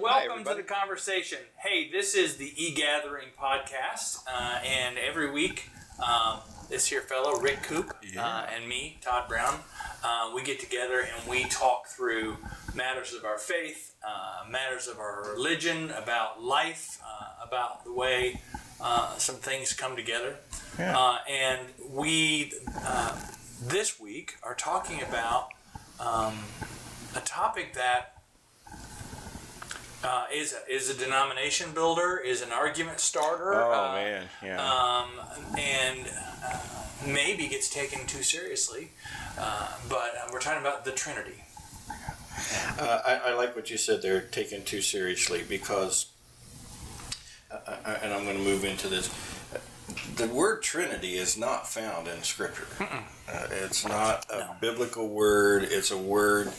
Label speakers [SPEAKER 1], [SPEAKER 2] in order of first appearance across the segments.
[SPEAKER 1] welcome to the conversation. Hey, this is the E Gathering podcast, uh, and every week, um, this here fellow Rick Coop uh, and me, Todd Brown, uh, we get together and we talk through matters of our faith, uh, matters of our religion, about life, uh, about the way uh, some things come together,
[SPEAKER 2] Yeah.
[SPEAKER 1] uh, and we uh, this week are talking about um, a topic that uh, is a, is a denomination builder, is an argument starter.
[SPEAKER 2] Oh
[SPEAKER 1] uh,
[SPEAKER 2] man, yeah.
[SPEAKER 1] Um, and uh, maybe gets taken too seriously, uh, but uh, we're talking about the Trinity.
[SPEAKER 2] Uh, I, I like what you said there, taken too seriously, because, and I'm going to move into this. The word Trinity is not found in Scripture. Uh, it's not a
[SPEAKER 1] No.
[SPEAKER 2] biblical word. It's a word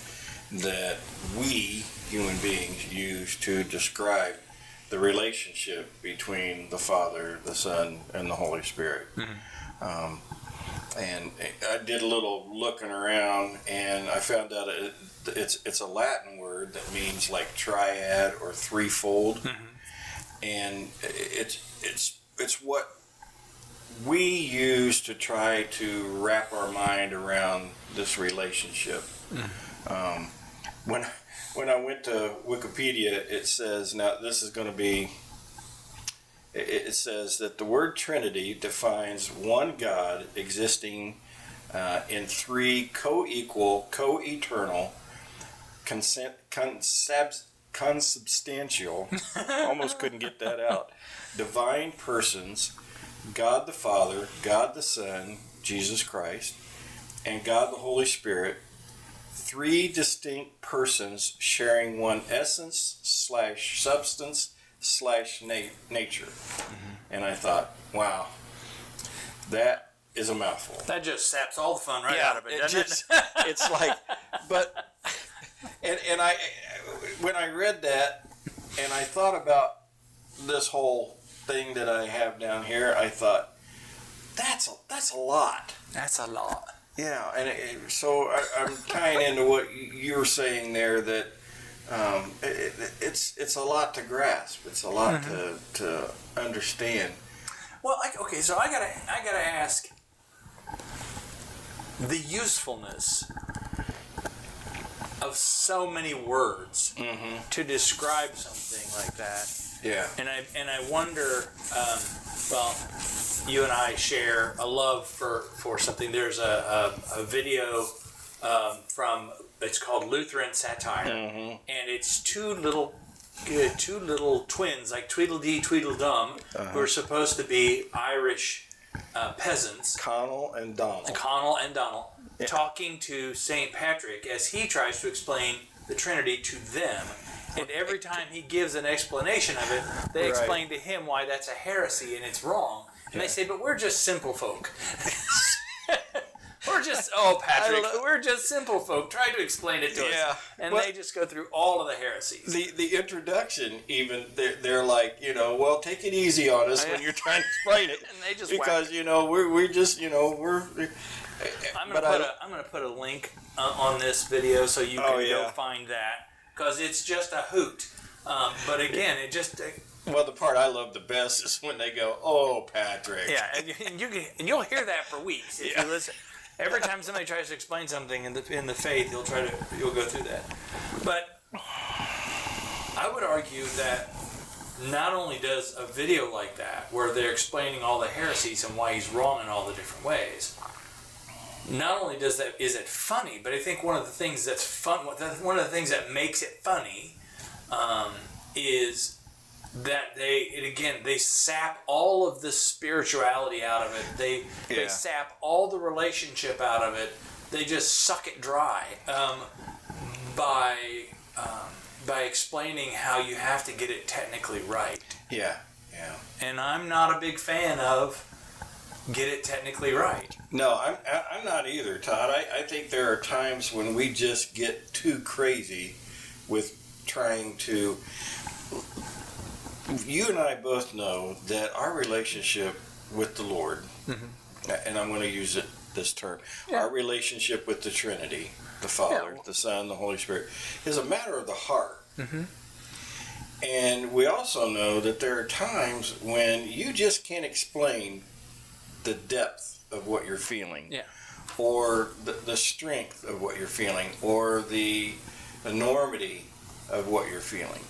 [SPEAKER 2] that we human beings use to describe the relationship between the Father, the Son, and the Holy Spirit. Um, and I did a little looking around, and I found out it, it's it's a Latin word that means like triad or threefold, and it's it's it's what we use to try to wrap our mind around this relationship. Um, when when I went to Wikipedia, it says now this is going to be. It, it says that the word Trinity defines one God existing uh, in three co-equal, co-eternal, consent, consubstantial. almost couldn't get that out. Divine persons, God the Father, God the Son, Jesus Christ, and God the Holy Spirit. Three distinct persons sharing one essence slash substance slash na- nature. Mm-hmm. And I thought, wow, that is a mouthful.
[SPEAKER 1] That just saps all the fun right out of it, doesn't
[SPEAKER 2] just,
[SPEAKER 1] it?
[SPEAKER 2] it's like, but, and, and I, when I read that and I thought about this whole thing that I have down here, I thought, that's a, that's a lot.
[SPEAKER 1] That's a lot.
[SPEAKER 2] Yeah, and it, so I, I'm tying into what you- were saying there that um, it, it, it's it's a lot to grasp. It's a lot to, to understand.
[SPEAKER 1] Well, I, okay, so I gotta I gotta ask the usefulness of so many words to describe something like that.
[SPEAKER 2] Yeah.
[SPEAKER 1] and I and I wonder. Um, well, you and I share a love for for something. There's a a, a video um, from it's called Lutheran Satire, and it's two little. Good, two little twins like Tweedledee Tweedledum, who are supposed to be Irish uh, peasants,
[SPEAKER 2] Conall and Donald.
[SPEAKER 1] Conall and Donald, talking to St. Patrick as he tries to explain the Trinity to them. And every time he gives an explanation of it, they
[SPEAKER 2] Right.
[SPEAKER 1] explain to him why that's a heresy and it's wrong. And they say, but we're just simple folk. we're just, oh, Patrick, we're just simple folk. Try to explain it to
[SPEAKER 2] Yeah.
[SPEAKER 1] us. And
[SPEAKER 2] Well-
[SPEAKER 1] they just go through all of the heresies.
[SPEAKER 2] the the introduction even they're, they're like you know well take it easy on us when you're trying to explain it
[SPEAKER 1] And they just
[SPEAKER 2] because you know we're we're just you know we're
[SPEAKER 1] I'm gonna
[SPEAKER 2] I
[SPEAKER 1] put a I'm gonna put a link uh, on this video so you can
[SPEAKER 2] Oh,
[SPEAKER 1] go find that because it's just a hoot. Um, but again, it just
[SPEAKER 2] well the part I love the best is when they go oh Patrick
[SPEAKER 1] yeah, and you, and you can, and you'll hear that for weeks if
[SPEAKER 2] Yeah.
[SPEAKER 1] you listen. Every time somebody tries to explain something in the in the faith, you'll try to you'll go through that. But I would argue that not only does a video like that, where they're explaining all the heresies and why he's wrong in all the different ways, not only does that is it funny, but I think one of the things that's fun, one of the things that makes it funny, um, is that they it again they sap all of the spirituality out of it. They they sap all the relationship out of it. They just suck it dry um, by um, by explaining how you have to get it technically right.
[SPEAKER 2] yeah yeah
[SPEAKER 1] And I'm not a big fan of get it technically right.
[SPEAKER 2] no I'm I'm not either Todd I, I think there are times when we just get too crazy with trying to you and I both know that our relationship with the Lord, mm-hmm. and I'm going to use it this term,
[SPEAKER 1] Yeah.
[SPEAKER 2] our relationship with the Trinity, the Father,
[SPEAKER 1] Yeah.
[SPEAKER 2] the Son, the Holy Spirit, is a matter of the heart. Mm-hmm. And we also know that there are times when you just can't explain the depth of what you're feeling.
[SPEAKER 1] Yeah.
[SPEAKER 2] Or the, the strength of what you're feeling, or the enormity of what you're feeling.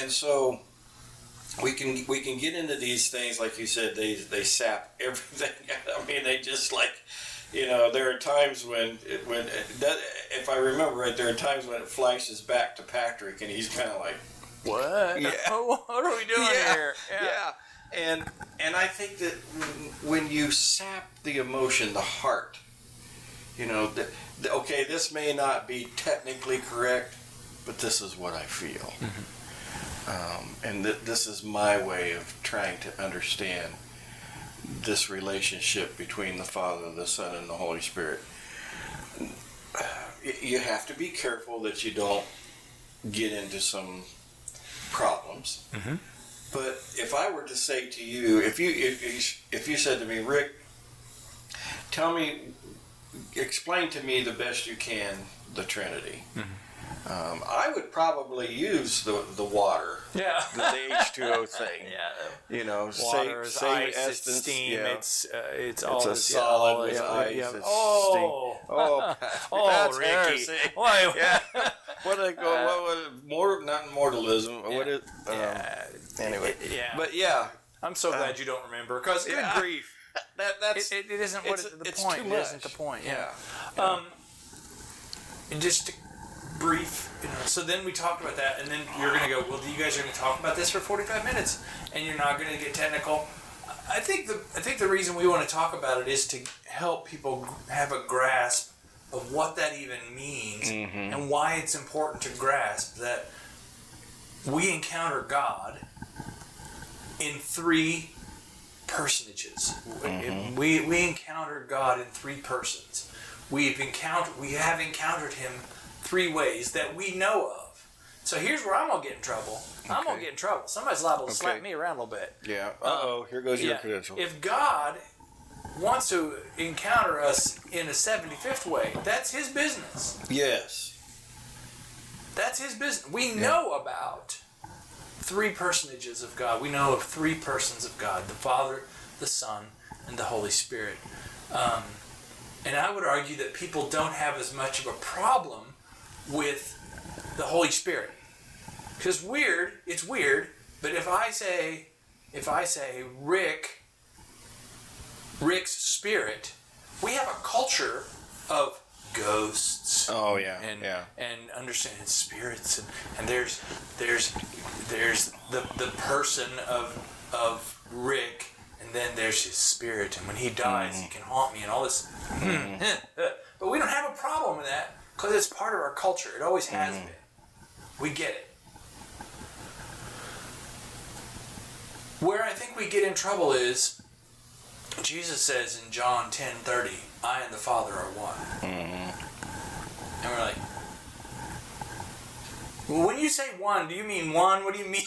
[SPEAKER 2] And so we can we can get into these things like you said they they sap everything. I mean they just like you know there are times when it, when it, does- if I remember right there are times when it flashes back to Patrick and he's kind of like
[SPEAKER 1] What?
[SPEAKER 2] Yeah.
[SPEAKER 1] what are we doing
[SPEAKER 2] yeah,
[SPEAKER 1] here?
[SPEAKER 2] yeah. And and I think that when- you sap the emotion, the heart, you know, the, the, okay, this may not be technically correct, but this is what I feel, um, and th- this is my way of trying to understand this relationship between the Father, the Son, and the Holy Spirit. You have to be careful that you don't get into some problems. But if I were to say to you, if you if, if- you said to me, Rick, tell me, explain to me the best you can the Trinity, mm-hmm. Um, I would probably use the the water,
[SPEAKER 1] Yeah.
[SPEAKER 2] the H two O thing.
[SPEAKER 1] yeah.
[SPEAKER 2] You know,
[SPEAKER 1] Water,
[SPEAKER 2] same,
[SPEAKER 1] is
[SPEAKER 2] same
[SPEAKER 1] ice,
[SPEAKER 2] essence.
[SPEAKER 1] it's steam,
[SPEAKER 2] yeah.
[SPEAKER 1] it's uh, it's
[SPEAKER 2] It's
[SPEAKER 1] all
[SPEAKER 2] a
[SPEAKER 1] yeah,
[SPEAKER 2] solid
[SPEAKER 1] all-
[SPEAKER 2] with
[SPEAKER 1] yeah,
[SPEAKER 2] ice,
[SPEAKER 1] yeah.
[SPEAKER 2] it's
[SPEAKER 1] Oh,
[SPEAKER 2] oh,
[SPEAKER 1] oh,
[SPEAKER 2] that's
[SPEAKER 1] Ricky.
[SPEAKER 2] heresy.
[SPEAKER 1] Why?
[SPEAKER 2] Yeah. what they go? What was mortal? Not mortalism. What is? Um,
[SPEAKER 1] Yeah.
[SPEAKER 2] Anyway,
[SPEAKER 1] yeah.
[SPEAKER 2] but yeah,
[SPEAKER 1] I'm so glad you don't remember because good
[SPEAKER 2] yeah.
[SPEAKER 1] grief.
[SPEAKER 2] that that's
[SPEAKER 1] It, it, it isn't what
[SPEAKER 2] it's-
[SPEAKER 1] it, the
[SPEAKER 2] it's
[SPEAKER 1] point. It isn't the point. Yeah.
[SPEAKER 2] yeah.
[SPEAKER 1] Um, and just to brief, you know. So then we talked about that, and then you're gonna go. Well, you guys are gonna talk about this for 45 minutes, and you're not gonna get technical. I think the I think the reason we want to talk about it is to help people have a grasp of what that even means mm-hmm. and why it's important to grasp that we encounter God in three personages. Mm-hmm. We, we encounter God in three persons. We've encountered we have encountered him three ways that we know of. So here's where I'm gonna get in trouble. I'm gonna get in trouble. Somebody's liable to slap me around a little bit.
[SPEAKER 2] Yeah. Uh oh. Here goes your credential.
[SPEAKER 1] If God wants to encounter us in a 75th way, that's his business.
[SPEAKER 2] yes.
[SPEAKER 1] That's his business. We know about three personages of God. We know of three persons of God the Father, the Son, and the Holy Spirit. Um, and I would argue that people don't have as much of a problem with the Holy Spirit. Because weird, it's weird, but if I say, if I say Rick, Rick's spirit, we have a culture of ghosts
[SPEAKER 2] Oh yeah.
[SPEAKER 1] and
[SPEAKER 2] yeah.
[SPEAKER 1] and understanding spirits and, and there's there's there's the the person of of Rick and then there's his spirit and when he dies
[SPEAKER 2] Mm-hmm.
[SPEAKER 1] he can haunt me and all this but we don't have a problem with that because it's part of our culture it always has
[SPEAKER 2] Mm-hmm.
[SPEAKER 1] been we get it where I think we get in trouble is Jesus says in John 10 30 I and the Father are one
[SPEAKER 2] Mm-hmm.
[SPEAKER 1] and we're like, well, when you say one, do you mean one? What do you mean?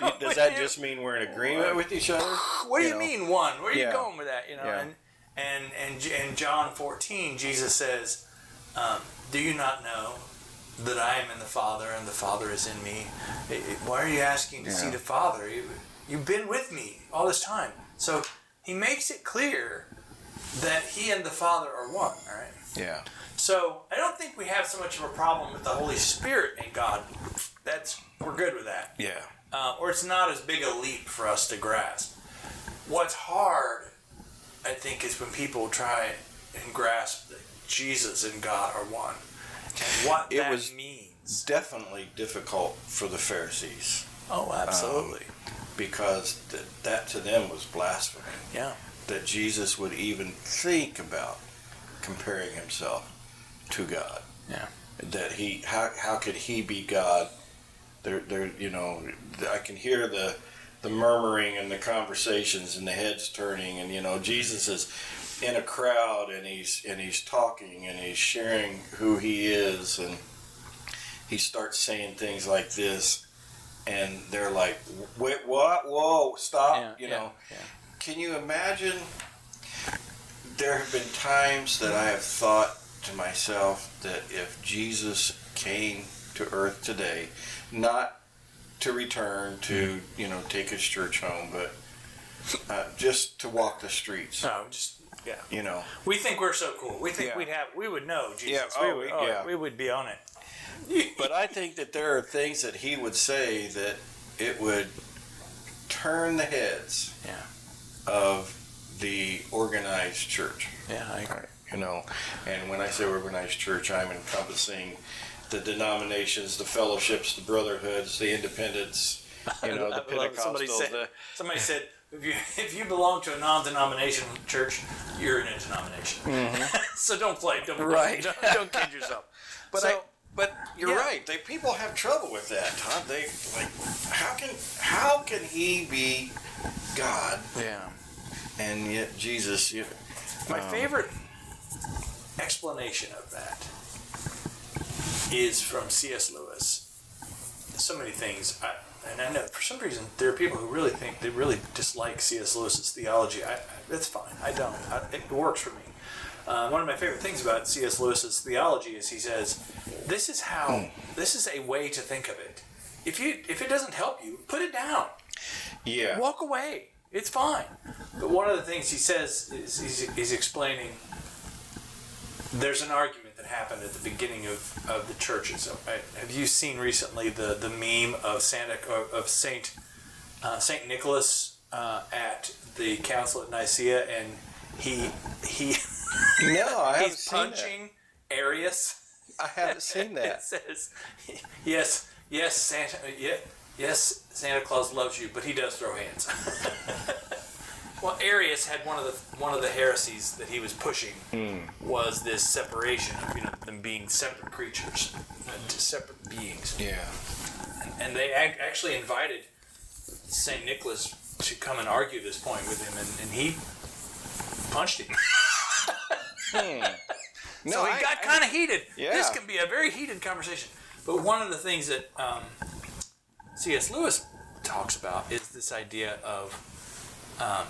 [SPEAKER 2] Does that just mean we're in agreement with each other?
[SPEAKER 1] What do you
[SPEAKER 2] know?
[SPEAKER 1] mean one? Where are you going with that? You know,
[SPEAKER 2] Yeah.
[SPEAKER 1] and and and in John 14, Jesus says, um, "Do you not know that I am in the Father and the Father is in me? Why are you asking to see the Father? You, you've been with me all this time." So he makes it clear that he and the Father are one. All right.
[SPEAKER 2] Yeah.
[SPEAKER 1] So I don't think we have so much of a problem with the Holy Spirit and God. That's we're good with that,
[SPEAKER 2] Yeah.
[SPEAKER 1] uh, or it's not as big a leap for us to grasp. What's hard, I think, is when people try and grasp Jesus and God are one, and what
[SPEAKER 2] It
[SPEAKER 1] that
[SPEAKER 2] was-
[SPEAKER 1] means.
[SPEAKER 2] Definitely difficult for the Pharisees
[SPEAKER 1] Oh, um, absolutely.
[SPEAKER 2] because th- that to them was blasphemy.
[SPEAKER 1] yeah.
[SPEAKER 2] That Jesus would even think about comparing himself to God.
[SPEAKER 1] Yeah.
[SPEAKER 2] That he how how could he be God? There there you know I can hear the the murmuring and the conversations and the heads turning and you know Jesus is in a crowd and he's and he's talking and he's sharing who he is and he starts saying things like this and they're like wait what whoa stop
[SPEAKER 1] Yeah.
[SPEAKER 2] you
[SPEAKER 1] yeah,
[SPEAKER 2] know
[SPEAKER 1] Yeah.
[SPEAKER 2] can you imagine? There have been times that I have thought to myself that if Jesus came to earth today, not to return to you know take his church home, but uh, just to walk the streets.
[SPEAKER 1] No, just yeah.
[SPEAKER 2] You know,
[SPEAKER 1] We think we're so cool. We think
[SPEAKER 2] Yeah.
[SPEAKER 1] we'd have we would know Jesus.
[SPEAKER 2] Yeah,
[SPEAKER 1] we
[SPEAKER 2] oh,
[SPEAKER 1] would,
[SPEAKER 2] yeah.
[SPEAKER 1] we would be on it.
[SPEAKER 2] but I think that there are things that he would say that it would turn the heads
[SPEAKER 1] Yeah.
[SPEAKER 2] of the organized church.
[SPEAKER 1] Yeah, I agree.
[SPEAKER 2] you know. And when I say organized church, I'm encompassing the denominations, the fellowships, the brotherhoods, the independents, you know, the
[SPEAKER 1] I love. Somebody
[SPEAKER 2] Pentecostals.
[SPEAKER 1] said,
[SPEAKER 2] the,
[SPEAKER 1] somebody said if you if you belong to a non-denominational church, you're in a denomination. so don't play. Don't,
[SPEAKER 2] Mm-hmm. Right.
[SPEAKER 1] Don't, don't kid yourself.
[SPEAKER 2] but
[SPEAKER 1] So-
[SPEAKER 2] I, but you're
[SPEAKER 1] Yeah.
[SPEAKER 2] right. They people have trouble with that, Todd. They like how can how can he be God
[SPEAKER 1] Yeah.
[SPEAKER 2] and yet Jesus? You,
[SPEAKER 1] My
[SPEAKER 2] Um,
[SPEAKER 1] favorite explanation of that is from C.S. Lewis. So many things, I, and I know for some reason there are people who really think they really dislike C.S. Lewis's theology. I, I, that's fine. I don't. I, it works for me. Uh, one of my favorite things about C.S. Lewis's theology is he says, "This is how. This is a way to think of it. If you if it doesn't help you, put it down."
[SPEAKER 2] yeah.
[SPEAKER 1] walk away. It's fine. But one of the things he says is he's, he's explaining there's an argument happened at the beginning of, of the churches. Have you seen recently the, the meme of Santa of- Saint uh, Saint Nicholas uh, at the council at Nicaea, and he he
[SPEAKER 2] no, I haven't
[SPEAKER 1] he's punching Arius.
[SPEAKER 2] I haven't seen that.
[SPEAKER 1] It
[SPEAKER 2] that.
[SPEAKER 1] says, "Yes, yes, Santa, yeah, yes, Santa Claus loves you, but he does throw hands." well, Arius had one of the one of the heresies that he was pushing was this separation of you know them being separate creatures, uh, separate beings,
[SPEAKER 2] Yeah.
[SPEAKER 1] and they ac- actually invited Saint Nicholas to come and argue this point with him, and, and he punched him.
[SPEAKER 2] No,
[SPEAKER 1] so he
[SPEAKER 2] I-
[SPEAKER 1] got kind of heated.
[SPEAKER 2] Yeah.
[SPEAKER 1] This can be a very heated conversation. But one of the things that um, C.S. Lewis talks about is this idea of um,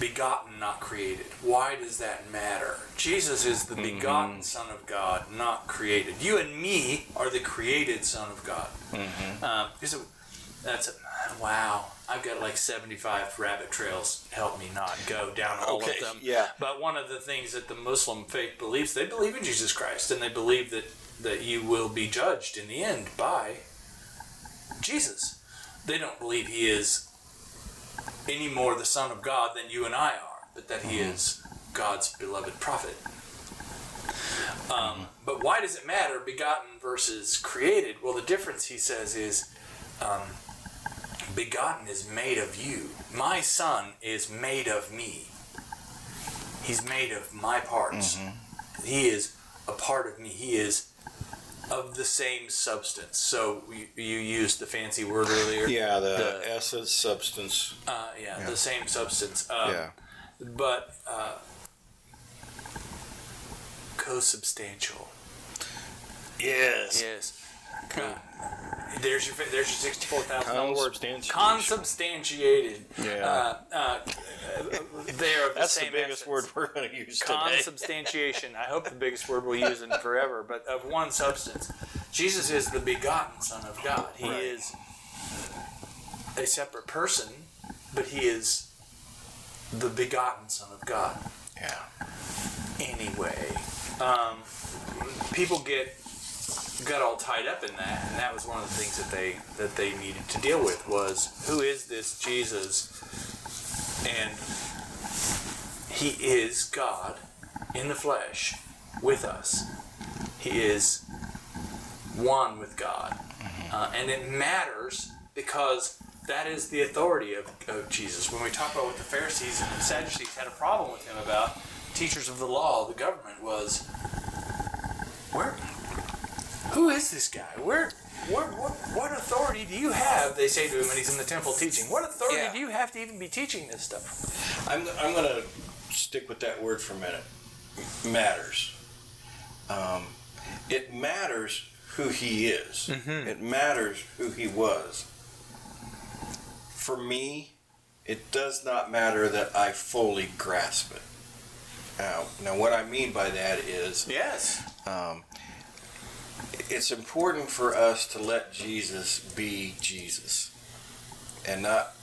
[SPEAKER 1] begotten, not created. Why does that matter? Jesus is the begotten Son of God, not created. You and me are the created Son of God. Um, so that's a, wow. I've got like 75 rabbit trails. Help me not go down all
[SPEAKER 2] Okay,
[SPEAKER 1] of them.
[SPEAKER 2] yeah.
[SPEAKER 1] But one of the things that the Muslim faith believes, they believe in Jesus Christ, and they believe that that you will be judged in the end by Jesus. They don't believe he is any more the Son of God than you and I are, but that he is God's beloved prophet. Um, but why does it matter, begotten versus created? Well, the difference, he says, is um, begotten is made of you. My son is made of me. He's made of my parts. He is a part of me. He is of the same substance. So you, you used the fancy word earlier.
[SPEAKER 2] Yeah, the,
[SPEAKER 1] The-
[SPEAKER 2] essence, substance.
[SPEAKER 1] Uh, yeah,
[SPEAKER 2] Yeah.
[SPEAKER 1] the same substance. Um,
[SPEAKER 2] yeah.
[SPEAKER 1] But uh, co-substantial.
[SPEAKER 2] Yes.
[SPEAKER 1] Yes. Uh, there's your there's your sixty-four thousand dollar word. Consubstantiated.
[SPEAKER 2] Yeah.
[SPEAKER 1] Uh, uh, they are the
[SPEAKER 2] That's the
[SPEAKER 1] same
[SPEAKER 2] biggest
[SPEAKER 1] essence.
[SPEAKER 2] word we're going to use today.
[SPEAKER 1] Consubstantiation. I hope the biggest word we'll use in forever, but of one substance. Jesus is the begotten Son of God. He
[SPEAKER 2] Right.
[SPEAKER 1] is a separate person, but he is the begotten Son of God.
[SPEAKER 2] Yeah.
[SPEAKER 1] Anyway, um, people get got all tied up in that, and that was one of the things that they that they needed to deal with was who is this Jesus, and he is God in the flesh with us. He is one with God, uh, and it matters because that is the authority of, of Jesus. When we talk about what the Pharisees and the Sadducees had a problem with him about, teachers of the law, the government was, where, who is this guy? Where, where what, what authority do you have? They say to him when he's in the temple teaching. What authority
[SPEAKER 2] Yeah.
[SPEAKER 1] do you have to even be teaching this stuff?
[SPEAKER 2] I'm, I'm going to stick with that word for a minute. Matters. Um, it matters who he is. It matters who he was. For me, it does not matter that I fully grasp it. Now, now what I mean by that is
[SPEAKER 1] Yes.
[SPEAKER 2] um, it's important for us to let Jesus be Jesus and not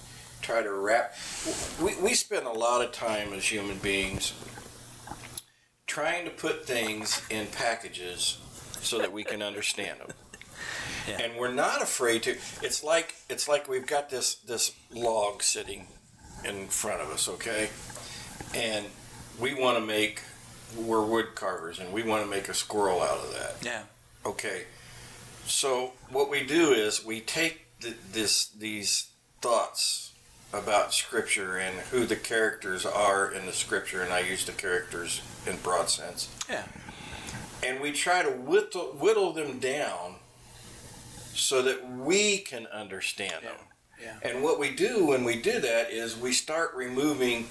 [SPEAKER 2] try to wrap. We, we spend a lot of time as human beings trying to put things in packages so that we can understand them.
[SPEAKER 1] Yeah.
[SPEAKER 2] And we're not afraid to. It's like it's like we've got this this log sitting in front of us, okay? And we want to make we're wood carvers and we want to make a squirrel out of that.
[SPEAKER 1] Yeah.
[SPEAKER 2] Okay. So what we do is we take th- this these thoughts about scripture and who the characters are in the scripture and I use the characters in broad sense.
[SPEAKER 1] Yeah.
[SPEAKER 2] And we try to whittle, whittle them down so that we can understand them.
[SPEAKER 1] Yeah.
[SPEAKER 2] And what we do when we do that is we start removing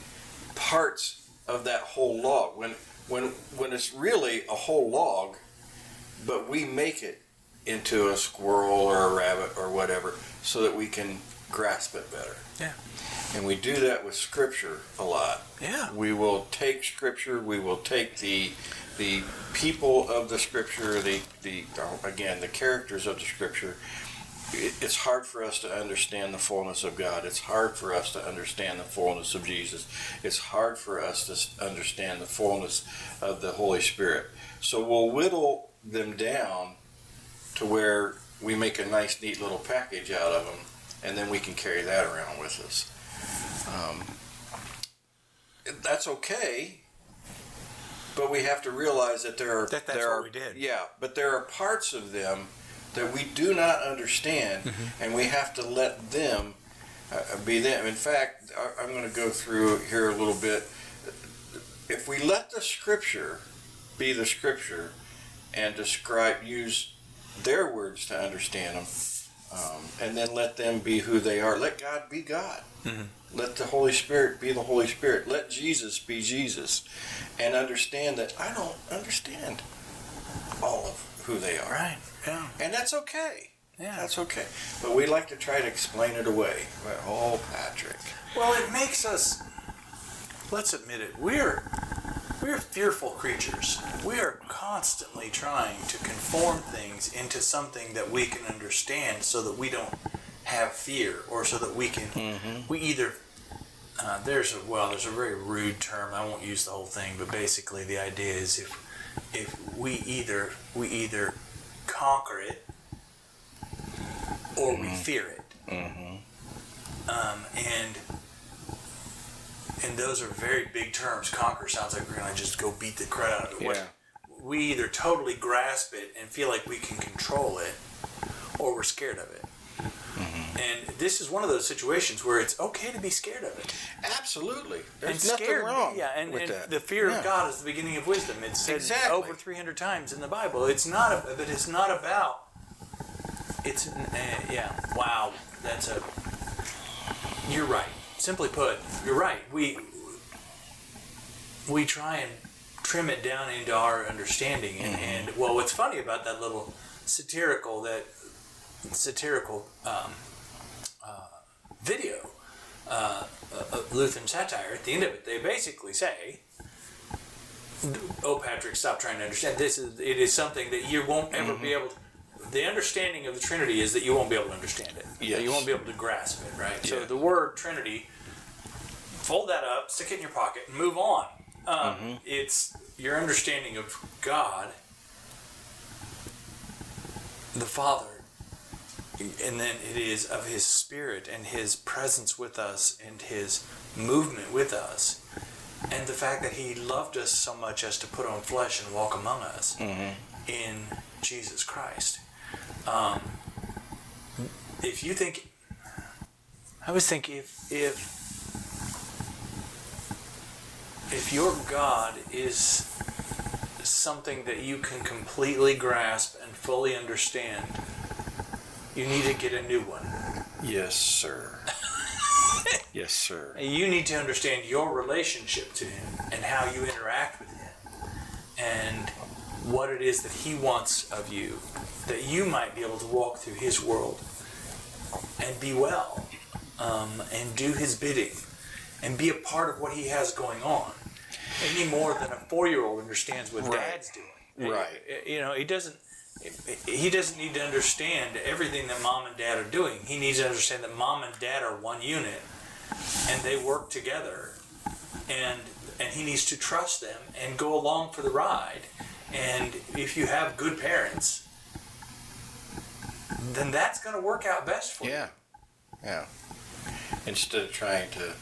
[SPEAKER 2] parts of that whole log. When when when it's really a whole log, but we make it into a squirrel or a rabbit or whatever so that we can grasp it better.
[SPEAKER 1] Yeah.
[SPEAKER 2] And we do that with scripture a lot.
[SPEAKER 1] Yeah.
[SPEAKER 2] We will take scripture, we will take the the people of the scripture, the the oh, again, the characters of the scripture. It's hard for us to understand the fullness of God. It's hard for us to understand the fullness of Jesus. It's hard for us to understand the fullness of the Holy Spirit. So we'll whittle them down to where we make a nice, neat little package out of them, and then we can carry that around with us. Um, that's okay, but we have to realize that there are
[SPEAKER 1] That that's
[SPEAKER 2] there
[SPEAKER 1] what
[SPEAKER 2] are,
[SPEAKER 1] we did.
[SPEAKER 2] Yeah, but there are parts of them that we do not understand,
[SPEAKER 1] Mm-hmm.
[SPEAKER 2] and we have to let them uh, be them. In fact, I- I'm going to go through here a little bit. If we let the scripture be the scripture and describe, use their words to understand them, um, and then let them be who they are. Let God be God.
[SPEAKER 1] Mhm.
[SPEAKER 2] Let the Holy Spirit be the Holy Spirit. Let Jesus be Jesus, and understand that I don't understand all of who they are,
[SPEAKER 1] Right. Yeah.
[SPEAKER 2] and that's okay.
[SPEAKER 1] Yeah.
[SPEAKER 2] That's okay. But we like to try to explain it away. Oh, Patrick.
[SPEAKER 1] Well, it makes us. Let's admit it. We're we're fearful creatures. We are constantly trying to conform things into something that we can understand, so that we don't have fear, or so that we can. We either. Uh, there's a well. There's a very rude term. I won't use the whole thing, but basically the idea is if if we either we either conquer it or we fear it. Um, and and those are very big terms. Conquer sounds like we're gonna just go beat the crap out of it.
[SPEAKER 2] Yeah.
[SPEAKER 1] We either totally grasp it and feel like we can control it, or we're scared of it. And this is one of those situations where it's okay to be scared of it.
[SPEAKER 2] Absolutely. There's
[SPEAKER 1] and
[SPEAKER 2] nothing
[SPEAKER 1] scared,
[SPEAKER 2] wrong
[SPEAKER 1] yeah, and,
[SPEAKER 2] with
[SPEAKER 1] and
[SPEAKER 2] that.
[SPEAKER 1] the fear
[SPEAKER 2] Yeah.
[SPEAKER 1] of God is the beginning of wisdom. It's said
[SPEAKER 2] Exactly.
[SPEAKER 1] over 300 times in the Bible. It's not, a, but it's not about. It's uh, yeah. Wow, that's a. You're right. Simply put, you're right. We we try and trim it down into our understanding, and,
[SPEAKER 2] Mm-hmm.
[SPEAKER 1] and well, what's funny about that little satirical that satirical um, uh, video uh, uh, Lutheran satire, at the end of it, they basically say, "Oh, Patrick, stop trying to understand. This is it is something that you won't ever be able to." The understanding of the Trinity is that you won't be able to understand it.
[SPEAKER 2] Yes.
[SPEAKER 1] You won't be able to grasp it, right?
[SPEAKER 2] Yeah.
[SPEAKER 1] So the word Trinity, fold that up, stick it in your pocket, and move on. Um, It's your understanding of God, the Father, and then it is of his spirit and his presence with us and his movement with us and the fact that he loved us so much as to put on flesh and walk among us in jesus christ um, if you think i always think if if if your god is something that you can completely grasp and fully understand you need to get a new one.
[SPEAKER 2] Yes, sir. yes, sir.
[SPEAKER 1] You need to understand your relationship to Him and how you interact with Him and what it is that He wants of you, that you might be able to walk through His world and be well um, and do His bidding and be a part of what He has going on any more than a four year old understands what
[SPEAKER 2] Right.
[SPEAKER 1] dad's doing.
[SPEAKER 2] Right.
[SPEAKER 1] You know, he doesn't. he doesn't need to understand everything that mom and dad are doing. He needs to understand that mom and dad are one unit and they work together. And and he needs to trust them and go along for the ride. And if you have good parents, then that's going to work out best for you.
[SPEAKER 2] Yeah, yeah. Instead of trying to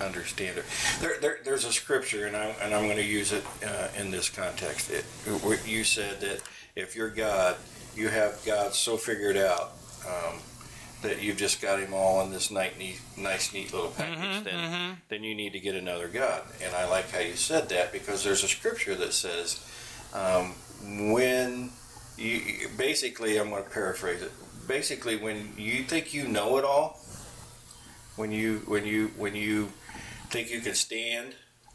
[SPEAKER 2] understand it, there, there there's a scripture, and I and I'm going to use it uh, in this context. It, what you said that if you're God, you have God so figured out. Um, that you've just got him all in this nice, neat, nice, neat little package, then then you need to get another God. And I like how you said that because there's a scripture that says um, when you basically I'm going to paraphrase it. Basically, when you think you know it all, when you when you when you think you can stand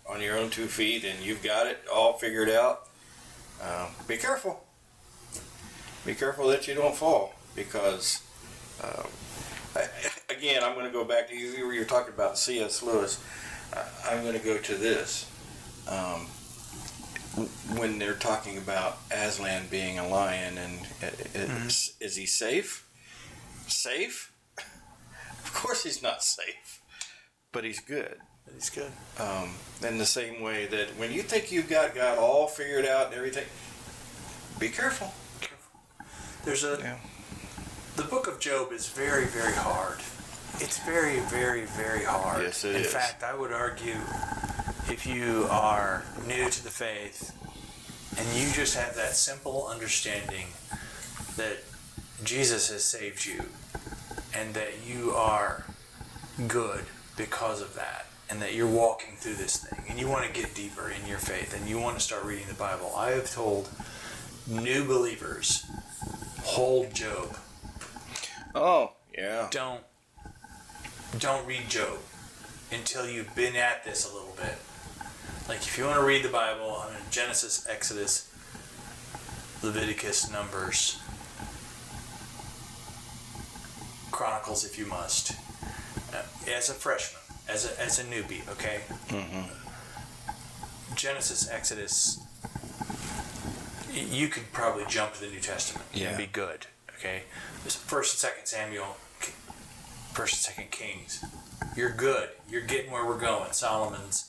[SPEAKER 2] on your own two feet and you've got it all figured out, um, be careful. Be careful that you don't fall because. Um, I, again, I'm going to go back to you. You were talking about C.S. Lewis. I, I'm going to go to this. Um, when they're talking about Aslan being a lion and uh, is, is he safe? Safe? Of course he's not safe, but he's good.
[SPEAKER 1] He's good.
[SPEAKER 2] Um, in the same way that when you think you've got God all figured out and everything, be careful.
[SPEAKER 1] There's a
[SPEAKER 2] Yeah.
[SPEAKER 1] the book of Job is very, very hard. It's very, very, very hard.
[SPEAKER 2] Yes, it
[SPEAKER 1] In
[SPEAKER 2] is.
[SPEAKER 1] fact, I would argue if you are new to the faith and you just have that simple understanding that Jesus has saved you and that you are good because of that and that you're walking through this thing and you want to get deeper in your faith and you want to start reading the Bible, I have told new believers hold Job
[SPEAKER 2] Oh, yeah.
[SPEAKER 1] don't don't read Job until you've been at this a little bit. Like if you want to read the Bible, I mean Genesis, Exodus, Leviticus, Numbers, Chronicles, if you must. Uh, as a freshman, as a as a newbie, okay. Genesis, Exodus. You could probably jump to the New Testament
[SPEAKER 2] Yeah.
[SPEAKER 1] and be good. Okay, First and Second Samuel, First and Second Kings. You're good. You're getting where we're going. Solomon's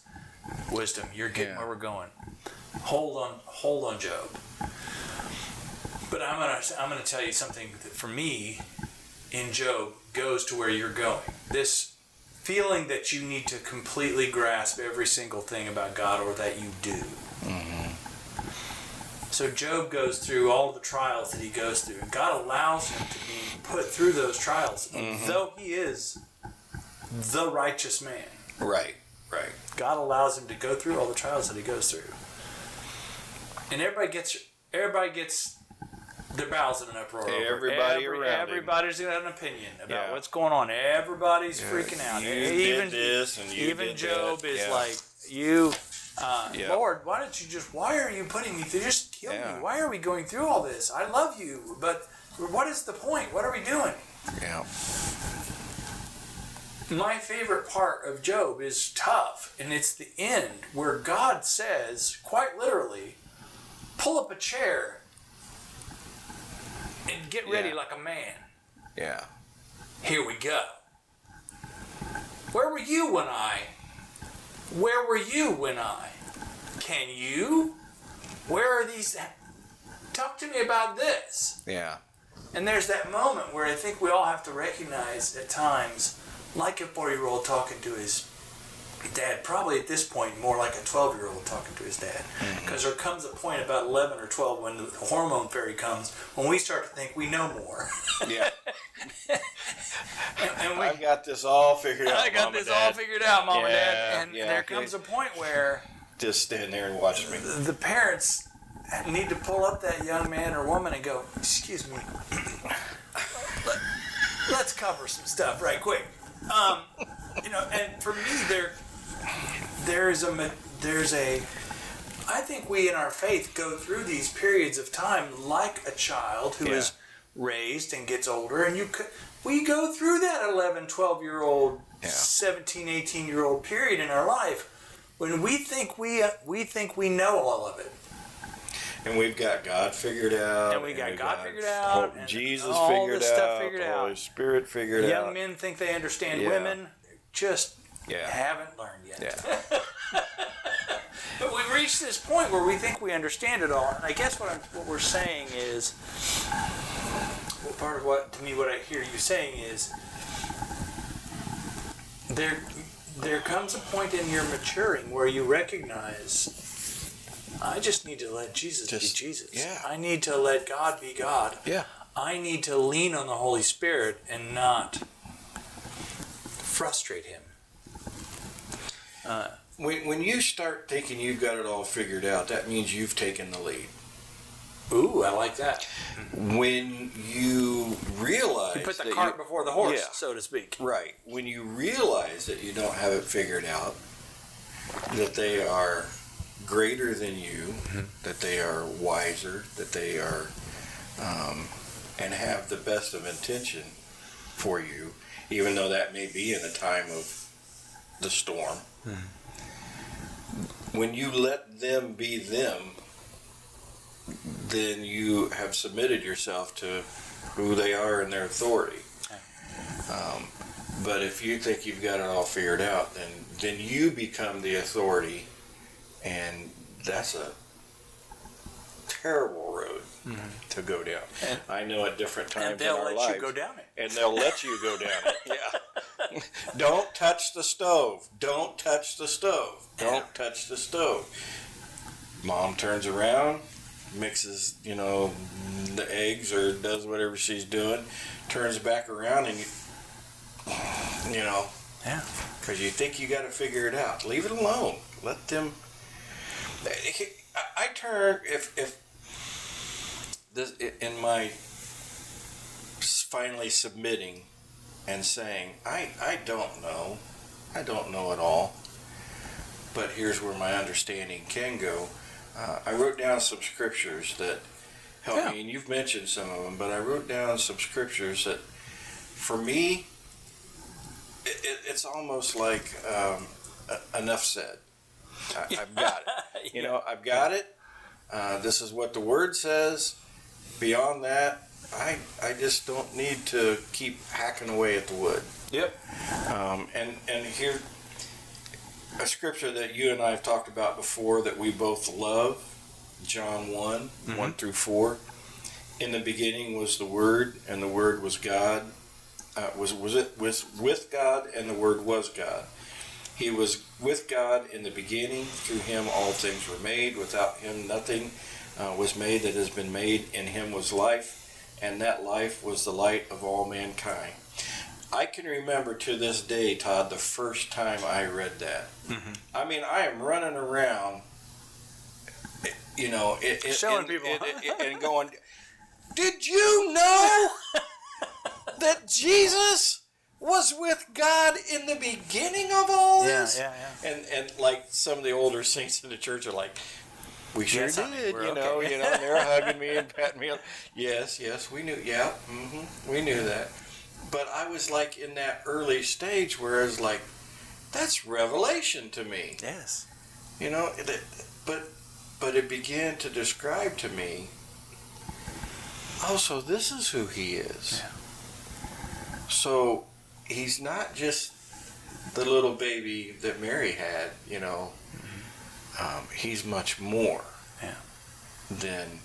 [SPEAKER 1] wisdom. You're getting
[SPEAKER 2] Yeah.
[SPEAKER 1] where we're going. Hold on, hold on, Job. But I'm gonna I'm gonna tell you something that for me, in Job, goes to where you're going. This feeling that you need to completely grasp every single thing about God, or that you do. Mm-hmm. So Job goes through all the trials that he goes through, and God allows him to be put through those trials, mm-hmm. though he is the righteous man.
[SPEAKER 2] Right, right.
[SPEAKER 1] God allows him to go through all the trials that he goes through, and everybody gets everybody gets their bowels in an uproar. over it.
[SPEAKER 2] Everybody around him.
[SPEAKER 1] everybody's got an opinion about
[SPEAKER 2] Yeah.
[SPEAKER 1] what's going on. Everybody's freaking out.
[SPEAKER 2] You
[SPEAKER 1] even
[SPEAKER 2] did this and you
[SPEAKER 1] even
[SPEAKER 2] did
[SPEAKER 1] Job
[SPEAKER 2] that.
[SPEAKER 1] is
[SPEAKER 2] Yeah.
[SPEAKER 1] like you. Uh,
[SPEAKER 2] Yeah.
[SPEAKER 1] Lord, why don't you just? Why are you putting me through? Just kill
[SPEAKER 2] Yeah.
[SPEAKER 1] me. Why are we going through all this? I love you, but what is the point? What are we doing?
[SPEAKER 2] Yeah.
[SPEAKER 1] My favorite part of Job is tough, and it's the end where God says, quite literally, pull up a chair and get ready
[SPEAKER 2] Yeah.
[SPEAKER 1] like a man.
[SPEAKER 2] Yeah.
[SPEAKER 1] Here we go. Where were you when I? Where were you when I? Can you? Where are these? Talk to me about this.
[SPEAKER 2] Yeah.
[SPEAKER 1] And there's that moment where I think we all have to recognize at times, like a four year old talking to his dad, probably at this point more like a 12 year old talking to his dad. Mm-hmm. Because there comes a point about 11 or 12 when the hormone fairy comes when we start to think we know more.
[SPEAKER 2] Yeah.
[SPEAKER 1] and, and we,
[SPEAKER 2] I got this all figured out.
[SPEAKER 1] I got
[SPEAKER 2] Mom and
[SPEAKER 1] this all
[SPEAKER 2] Dad.
[SPEAKER 1] figured out, mom and dad. And
[SPEAKER 2] yeah.
[SPEAKER 1] there comes a point where
[SPEAKER 2] Just stand there and watch me.
[SPEAKER 1] the parents need to pull up that young man or woman and go, "Excuse me, Let, us cover some stuff right quick." Um, you know, and for me, there, there is a there's a. I think we in our faith go through these periods of time like a child who is
[SPEAKER 2] Yeah.
[SPEAKER 1] raised and gets older, and you. We go through that 11, 12 year old,
[SPEAKER 2] Yeah.
[SPEAKER 1] 17, 18 year old period in our life when we think we uh, we think we know all of it.
[SPEAKER 2] And we've got God figured out,
[SPEAKER 1] And we got
[SPEAKER 2] we've
[SPEAKER 1] God figured
[SPEAKER 2] Ho-
[SPEAKER 1] out, and
[SPEAKER 2] Jesus
[SPEAKER 1] all
[SPEAKER 2] figured
[SPEAKER 1] this
[SPEAKER 2] out,
[SPEAKER 1] stuff figured
[SPEAKER 2] the
[SPEAKER 1] out.
[SPEAKER 2] Holy Spirit figured
[SPEAKER 1] Young
[SPEAKER 2] out.
[SPEAKER 1] Young men think they understand
[SPEAKER 2] Yeah.
[SPEAKER 1] women, just
[SPEAKER 2] Yeah.
[SPEAKER 1] haven't learned yet.
[SPEAKER 2] Yeah.
[SPEAKER 1] But we've reached this point where we think we understand it all, and I guess what I'm, what we're saying is, well, part of what to me what I hear you saying is, there there comes a point in your maturing where you recognize. I just need to let Jesus
[SPEAKER 2] Just-
[SPEAKER 1] be Jesus.
[SPEAKER 2] yeah.
[SPEAKER 1] I need to let God be God.
[SPEAKER 2] Yeah.
[SPEAKER 1] I need to lean on the Holy Spirit and not frustrate Him.
[SPEAKER 2] Uh, when, when you start thinking you've got it all figured out, that means you've taken the lead.
[SPEAKER 1] Ooh, I like that.
[SPEAKER 2] When you realize
[SPEAKER 1] You put the
[SPEAKER 2] that
[SPEAKER 1] cart
[SPEAKER 2] you-
[SPEAKER 1] before the horse,
[SPEAKER 2] Yeah.
[SPEAKER 1] so to speak.
[SPEAKER 2] Right. When you realize that you don't have it figured out, that they are greater than you, that they are wiser, that they are, um, and have the best of intention for you, even though that may be in a time of the storm. When you let them be them, then you have submitted yourself to who they are and their authority. Um, but if you think you've got it all figured out, then then you become the authority, and that's a terrible road mm-hmm. to go down.
[SPEAKER 1] And-
[SPEAKER 2] I know at different times
[SPEAKER 1] And they'll
[SPEAKER 2] in our
[SPEAKER 1] let
[SPEAKER 2] lives,
[SPEAKER 1] you go down it.
[SPEAKER 2] and they'll let you go down it. Yeah. Don't touch the stove. Don't touch the stove. Don't touch the stove. Mom turns around, mixes, you know, the eggs or does whatever she's doing, turns back around and you, you know,
[SPEAKER 1] Yeah.
[SPEAKER 2] because you think you got to figure it out. Leave it alone. Let them. I, I turn if if this in my finally submitting and saying I I don't know, I don't know it all, but here's where my understanding can go. Uh, I wrote down some scriptures that help
[SPEAKER 1] Yeah.
[SPEAKER 2] me, and you've mentioned some of them, but I wrote down some scriptures that, for me, it, it, it's almost like um, enough said. I, I've got it. You know, I've got it. Uh, this is what the word says. Beyond that, I I just don't need to keep hacking away at the wood.
[SPEAKER 1] Yep.
[SPEAKER 2] Um, and and here, a scripture that you and I have talked about before that we both love, John one one through four. In the beginning was the Word, and the Word was God. Uh, was was it was with God, and the Word was God. He was with God in the beginning. Through Him all things were made. Without Him nothing uh, was made that has been made. In Him was life, and that life was the light of all mankind. I can remember to this day, Todd, the first time I read that. I mean, I am running around, you know, it, it,
[SPEAKER 1] Showing
[SPEAKER 2] and-
[SPEAKER 1] people.
[SPEAKER 2] and- and going, "Did you know that Jesus was with God in the beginning of all
[SPEAKER 1] Yeah,
[SPEAKER 2] this?"
[SPEAKER 1] yeah, yeah.
[SPEAKER 2] And and like some of the older saints in the church are like. We sure
[SPEAKER 1] Yes,
[SPEAKER 2] did, you know,
[SPEAKER 1] okay."
[SPEAKER 2] you know, and they're hugging me and patting me on. Yes, yes, we knew. Yeah, hmm we knew that. But I was like in that early stage where I was like, that's revelation to me.
[SPEAKER 1] Yes.
[SPEAKER 2] You know, it, it- but but it began to describe to me. Also, this is who he is.
[SPEAKER 1] Yeah.
[SPEAKER 2] So he's not just the little baby that Mary had. You know, um, he's much more
[SPEAKER 1] Yeah.
[SPEAKER 2] than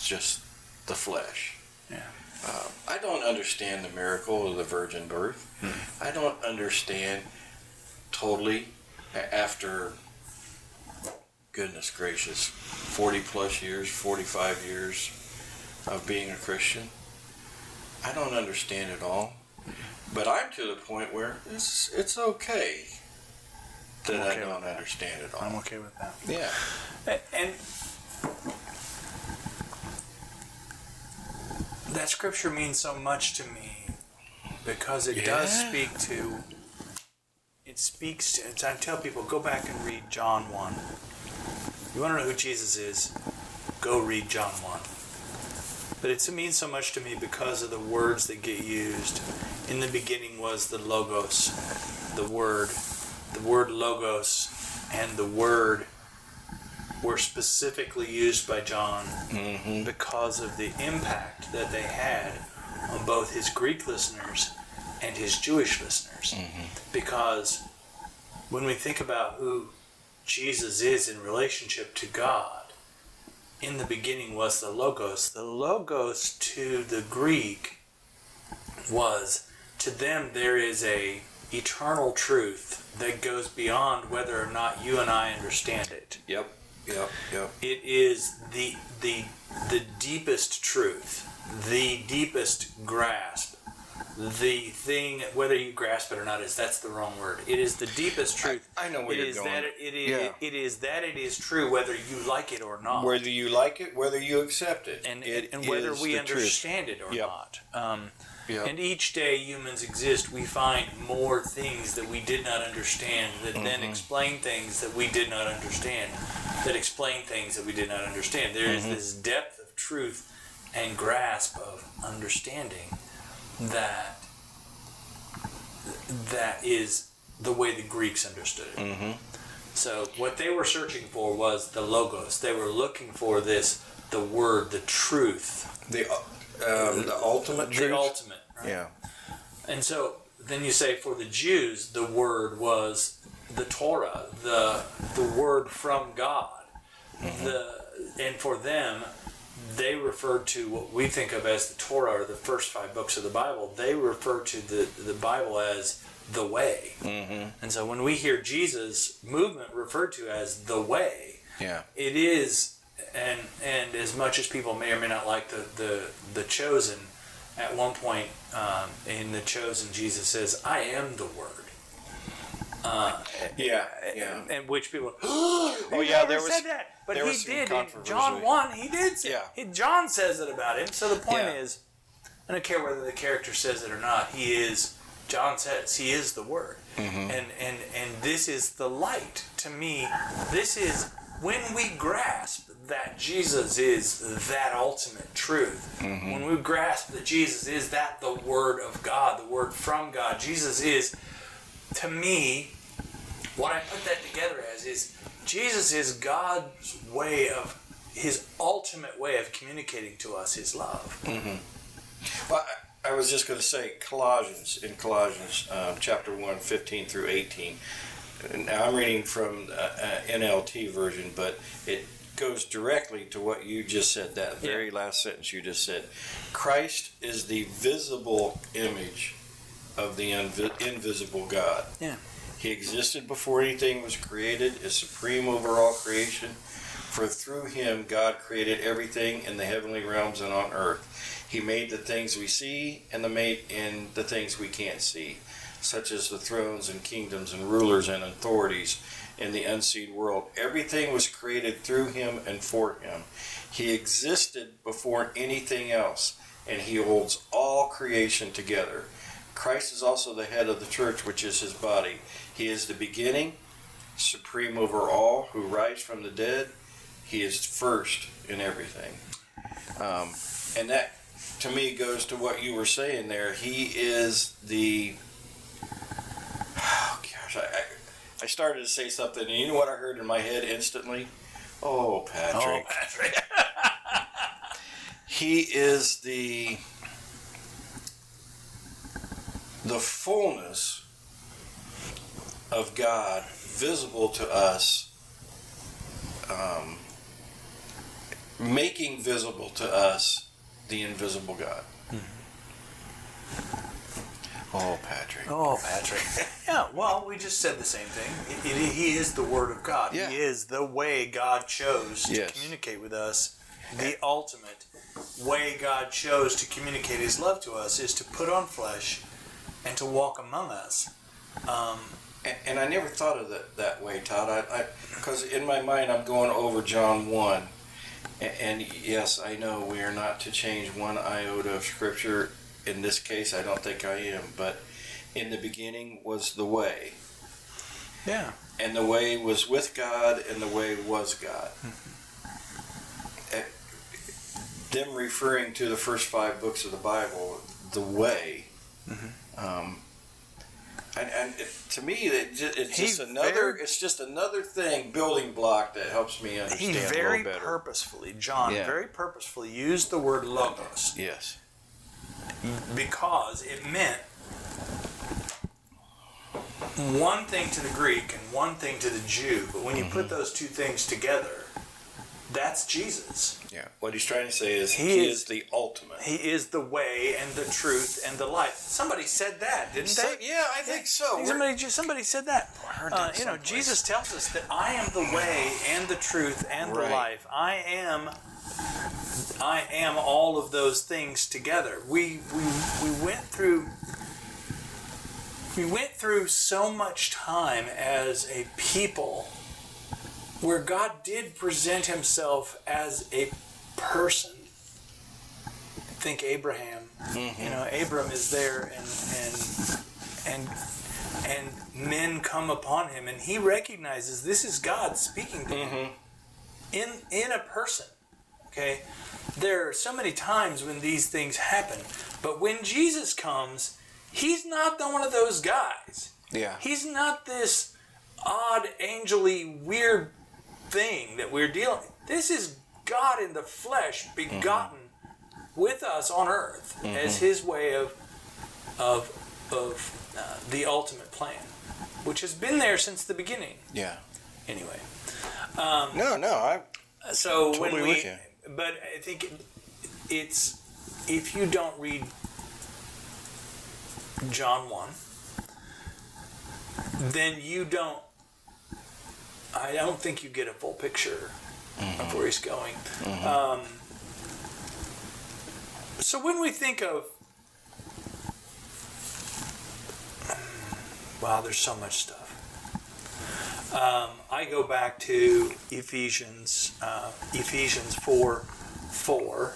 [SPEAKER 2] just the flesh.
[SPEAKER 1] Yeah.
[SPEAKER 2] Um, I don't understand the miracle of the virgin birth. I don't understand totally after goodness gracious 40 plus years 45 years of being a christian i don't understand it all but i'm to the point where it's it's okay that
[SPEAKER 1] I'm
[SPEAKER 2] i
[SPEAKER 1] okay
[SPEAKER 2] don't understand it all
[SPEAKER 1] I'm okay with that.
[SPEAKER 2] yeah
[SPEAKER 1] And that scripture means so much to me because it does speak to. It speaks to. I tell people go back and read John one. You want to know who Jesus is? Go read John one. But it means so much to me because of the words that get used. In the beginning was the logos, the word, the word logos, and the word were specifically used by John
[SPEAKER 2] Mm-hmm.
[SPEAKER 1] because of the impact that they had on both his Greek listeners and his Jewish listeners. Because when we think about who Jesus is in relationship to God, in the beginning was the Logos. The Logos to the Greek was to them there is a eternal truth that goes beyond whether or not you and I understand it.
[SPEAKER 2] Yep. Yep. Yep.
[SPEAKER 1] It is the the the deepest truth, the deepest grasp, the thing whether you grasp it or not is that's the wrong word. It is the deepest truth.
[SPEAKER 2] I know where
[SPEAKER 1] It
[SPEAKER 2] you're
[SPEAKER 1] is
[SPEAKER 2] going.
[SPEAKER 1] that it, it, is,
[SPEAKER 2] Yeah.
[SPEAKER 1] it is that it is true whether you like it or not.
[SPEAKER 2] Whether you like it, whether you accept it,
[SPEAKER 1] and,
[SPEAKER 2] it
[SPEAKER 1] and whether
[SPEAKER 2] is
[SPEAKER 1] we
[SPEAKER 2] the truth.
[SPEAKER 1] understand it or
[SPEAKER 2] Yep.
[SPEAKER 1] not. Um,
[SPEAKER 2] Yep.
[SPEAKER 1] And each day humans exist, we find more things that we did not understand that then
[SPEAKER 2] Mm-hmm.
[SPEAKER 1] explain things that we did not understand, that explain things that we did not understand. There is
[SPEAKER 2] Mm-hmm.
[SPEAKER 1] this depth of truth and grasp of understanding that that is the way the Greeks understood it.
[SPEAKER 2] Mm-hmm.
[SPEAKER 1] So what they were searching for was the logos. They were looking for this, the word, the truth,
[SPEAKER 2] The um, the ultimate truth.
[SPEAKER 1] the ultimate. Right?
[SPEAKER 2] Yeah.
[SPEAKER 1] And so then you say for the Jews, the word was the Torah, the the word from God. The and for them, they refer to what we think of as the Torah or the first five books of the Bible. They refer to the the Bible as the way.
[SPEAKER 2] Mm-hmm.
[SPEAKER 1] And so when we hear Jesus movement referred to as the way,
[SPEAKER 2] Yeah.
[SPEAKER 1] it is and and as much as people may or may not like the the, the chosen at one point um, in the chosen jesus says i am the word uh,
[SPEAKER 2] Yeah. Yeah.
[SPEAKER 1] and, and which people oh
[SPEAKER 2] yeah, there was-
[SPEAKER 1] said that but he did john 1 he did say
[SPEAKER 2] Yeah.
[SPEAKER 1] he, john says it about him so the point
[SPEAKER 2] Yeah.
[SPEAKER 1] is i don't care whether the character says it or not he is john says he is the word
[SPEAKER 2] Mm-hmm.
[SPEAKER 1] and and and this is the light to me this is when we grasp that jesus is that ultimate truth
[SPEAKER 2] Mm-hmm.
[SPEAKER 1] when we grasp that jesus is that the word of god the word from god jesus is to me what i put that together as is jesus is god's way of his ultimate way of communicating to us his love
[SPEAKER 2] Well, I I was just going to say Colossians in Colossians um, chapter 1, 15 through 18. Now I'm reading from uh, uh, NLT version, but it goes directly to what you just said. That
[SPEAKER 1] Yeah.
[SPEAKER 2] very last sentence you just said. Christ is the visible image of the invi- invisible God.
[SPEAKER 1] Yeah.
[SPEAKER 2] He existed before anything was created, is supreme over all creation. For through him God created everything in the heavenly realms and on earth. He made the things we see and the made and the things we can't see, such as the thrones and kingdoms and rulers and authorities in the unseen world. Everything was created through him and for him. He existed before anything else, and he holds all creation together. Christ is also the head of the church, which is his body. He is the beginning, supreme over all, who rise from the dead. He is first in everything. Um, and that, to me, goes to what you were saying there. He is the. Oh, gosh. I, I, I started to say something, and you know what I heard in my head instantly? Oh, Patrick.
[SPEAKER 1] Oh, Patrick.
[SPEAKER 2] He is the the fullness of God visible to us, um, making visible to us the invisible God. Oh, Patrick.
[SPEAKER 1] Oh, Patrick. yeah, well, we just said the same thing. It- it- he is the Word of God.
[SPEAKER 2] Yeah.
[SPEAKER 1] He is the way God chose
[SPEAKER 2] Yes.
[SPEAKER 1] to communicate with us. The ultimate way God chose to communicate His love to us is to put on flesh and to walk among us. Um,
[SPEAKER 2] And, and I never thought of it that way, Todd. I because in my mind I'm going over John one, and, and yes, I know we are not to change one iota of Scripture. In this case, I don't think I am. But in the beginning was the way,
[SPEAKER 1] yeah.
[SPEAKER 2] and the way was with God, and the way was God. Eh, Them referring to the first five books of the Bible, the way. Um, And, and it, to me, it just, it's
[SPEAKER 1] He
[SPEAKER 2] just another.
[SPEAKER 1] very-
[SPEAKER 2] it's just another thing, building block that helps me
[SPEAKER 1] He
[SPEAKER 2] understand a
[SPEAKER 1] very
[SPEAKER 2] little better.
[SPEAKER 1] purposefully, John,
[SPEAKER 2] Yeah.
[SPEAKER 1] very purposefully used the word logos
[SPEAKER 2] yes.
[SPEAKER 1] because it meant one thing to the Greek and one thing to the Jew. But when you put mm-hmm. those two things together, that's Jesus.
[SPEAKER 2] Yeah. What he's trying to say is
[SPEAKER 1] He
[SPEAKER 2] he,
[SPEAKER 1] is-
[SPEAKER 2] is, the ultimate.
[SPEAKER 1] He is the way and the truth and the life. Somebody said that, didn't
[SPEAKER 2] So-
[SPEAKER 1] they?
[SPEAKER 2] yeah, I think so.
[SPEAKER 1] Somebody, somebody said that. Uh,
[SPEAKER 2] that
[SPEAKER 1] you know. Jesus tells us that I am the way and the truth and the life. I am. I am all of those things together. We we we went through. We went through so much time as a people where God did present himself as a person. Think Abraham. Mm-hmm. You know, Abram is there and and and and men come upon him and he recognizes this is God speaking to him mm-hmm. in in a person. Okay? There are so many times when these things happen, but when Jesus comes, he's not the one of those guys.
[SPEAKER 2] Yeah.
[SPEAKER 1] He's not this odd, angely, weird thing that we're dealing. This is God in the flesh, begotten mm-hmm. with us on earth as mm-hmm. His way of of of uh, the ultimate plan, which has been there since the beginning.
[SPEAKER 2] Yeah.
[SPEAKER 1] Anyway, um,
[SPEAKER 2] No, no. I.
[SPEAKER 1] so when
[SPEAKER 2] Totally
[SPEAKER 1] we,
[SPEAKER 2] with you.
[SPEAKER 1] but I think it, it's if you don't read John one, then you don't. I don't think you get a full picture of where he's going. Um, so when we think of wow, there's so much stuff. Um, I go back to Ephesians, uh, Ephesians four, four,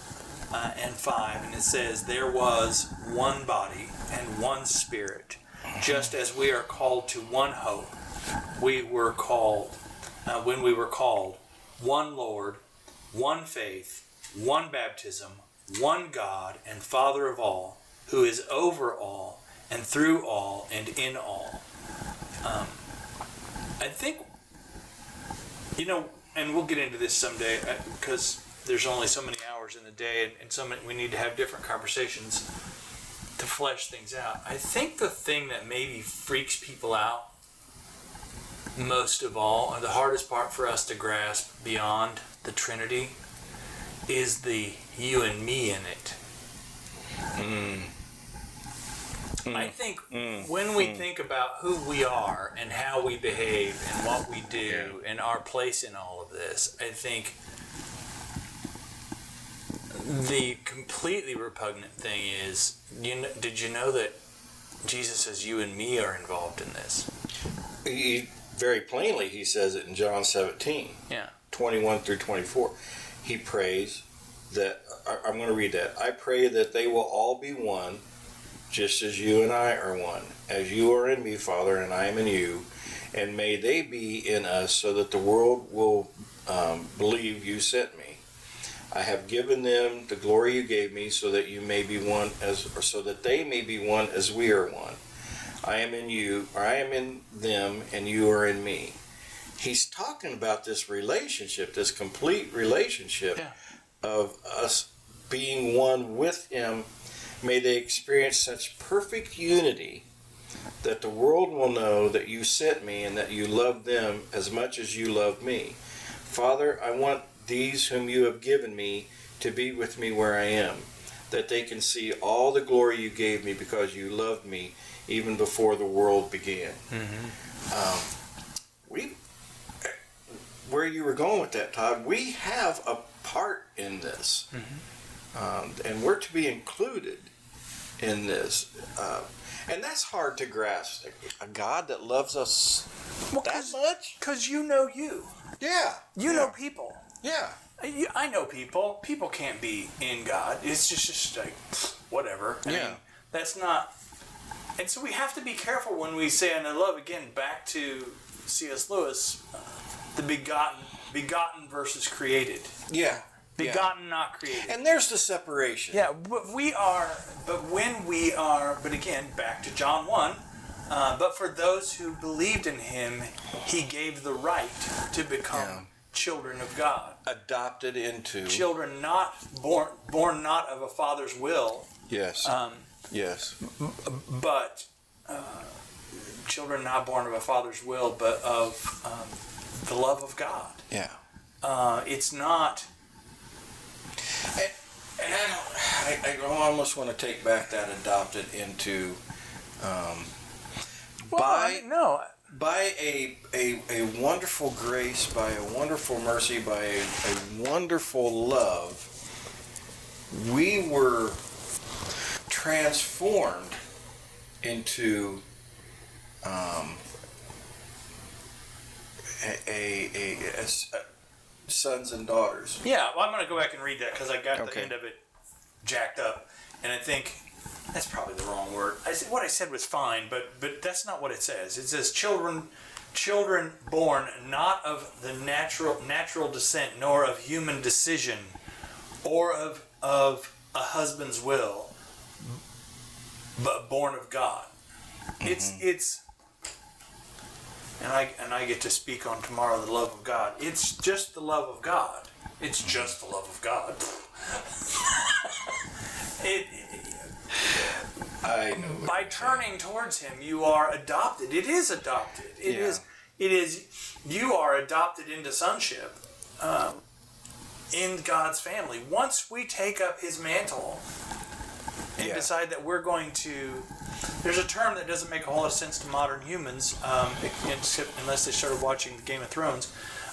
[SPEAKER 1] uh, and five, and it says, "There was one body and one spirit, just as we are called to one hope. We were called uh, when we were called one Lord, one faith, one baptism, one God and Father of all, who is over all and through all and in all." Um, I think, you know, and we'll get into this someday because there's only so many hours in the day, and, and so many, we need to have different conversations to flesh things out. I think the thing that maybe freaks people out most of all, and the hardest part for us to grasp beyond the Trinity, is the you and me in it. Mm. I think mm. Mm. when we think about who we are and how we behave and what we do and our place in all of this, I think the completely repugnant thing is, you know, did you know that Jesus says you and me are involved in this?
[SPEAKER 2] He, very plainly, he says it in John 17.
[SPEAKER 1] Yeah.
[SPEAKER 2] 21 through 24. He prays that, I'm going to read that. I pray that they will all be one, just as you and I are one. As you are in me, Father, and I am in you. And may they be in us so that the world will um, believe you sent me. I have given them the glory you gave me so that you may be one as, or so that they may be one as we are one. I am in you, or I am in them, and you are in me he's talking about this relationship, this complete relationship
[SPEAKER 1] Yeah.
[SPEAKER 2] of us being one with him. May they experience such perfect unity that the world will know that you sent me and that you love them as much as you love me. Father, I want these whom you have given me to be with me where I am, that they can see all the glory you gave me because you loved me even before the world began. Um, we where you were going with that, Todd, we have a part in this, um, and we're to be included in this, uh, and that's hard to grasp. A God that loves us
[SPEAKER 1] Well,
[SPEAKER 2] that much?
[SPEAKER 1] Because you know you.
[SPEAKER 2] Yeah,
[SPEAKER 1] You know people.
[SPEAKER 2] yeah,
[SPEAKER 1] I know people. People can't be in God. It's just, just like whatever. I
[SPEAKER 2] Yeah.
[SPEAKER 1] mean, that's not. And so we have to be careful when we say, and I love again back to C.S. Lewis, uh, the begotten, begotten versus created.
[SPEAKER 2] yeah, yeah.
[SPEAKER 1] Begotten, not created.
[SPEAKER 2] And there's the separation.
[SPEAKER 1] Yeah, but we are, but when we are, but again, back to John 1, Uh, but for those who believed in him, he gave the right to become
[SPEAKER 2] Yeah.
[SPEAKER 1] children of God.
[SPEAKER 2] Adopted into.
[SPEAKER 1] Children not born born not of a father's will,
[SPEAKER 2] Yes.
[SPEAKER 1] um,
[SPEAKER 2] yes.
[SPEAKER 1] but uh, children not born of a father's will, but of um, the love of God.
[SPEAKER 2] Yeah.
[SPEAKER 1] Uh, it's not.
[SPEAKER 2] And, and I don't. I, I almost want to take back that adopted into. Um,
[SPEAKER 1] Well,
[SPEAKER 2] by
[SPEAKER 1] I mean, no,
[SPEAKER 2] by a, a a wonderful grace, by a wonderful mercy, by a, a wonderful love, we were transformed into um, a, a, a- a sons and daughters.
[SPEAKER 1] Yeah, well, I'm going to go back and read that because I got the end of it jacked up, and I think that's probably the wrong word. I said, what I said was fine, but but that's not what it says. It says children, children born not of the natural natural descent, nor of human decision, or of of a husband's will, but born of God. It's mm-hmm. it's. And I, and I get to speak on tomorrow the love of God. It's just the love of God. It's just the love of God. it,
[SPEAKER 2] I know.
[SPEAKER 1] by turning towards Him, you are adopted. It is adopted. It
[SPEAKER 2] Yeah.
[SPEAKER 1] is. It is. You are adopted into sonship um, in God's family. Once we take up His mantle and
[SPEAKER 2] Yeah.
[SPEAKER 1] decide that we're going to. There's a term that doesn't make a whole lot of sense to modern humans, um, except unless they started watching Game of Thrones,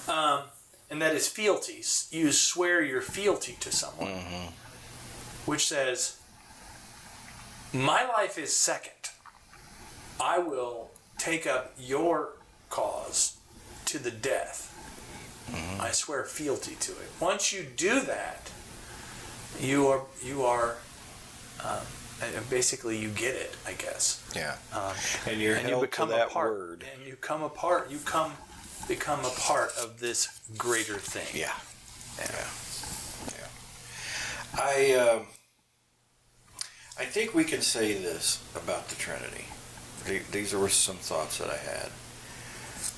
[SPEAKER 1] um, and that is fealties. You swear your fealty to someone, which says, "My life is second. I will take up your cause to the death. I swear fealty to it. Once you do that, you are you are." Um, basically, you get it, I guess
[SPEAKER 2] Yeah.
[SPEAKER 1] um,
[SPEAKER 2] And you're
[SPEAKER 1] and you become
[SPEAKER 2] to
[SPEAKER 1] a
[SPEAKER 2] that
[SPEAKER 1] part,
[SPEAKER 2] word.
[SPEAKER 1] and you come a part. You come become a part of this greater thing.
[SPEAKER 2] Yeah.
[SPEAKER 1] Yeah.
[SPEAKER 2] Yeah. I um, I think we can say this about the Trinity. These were some thoughts that I had.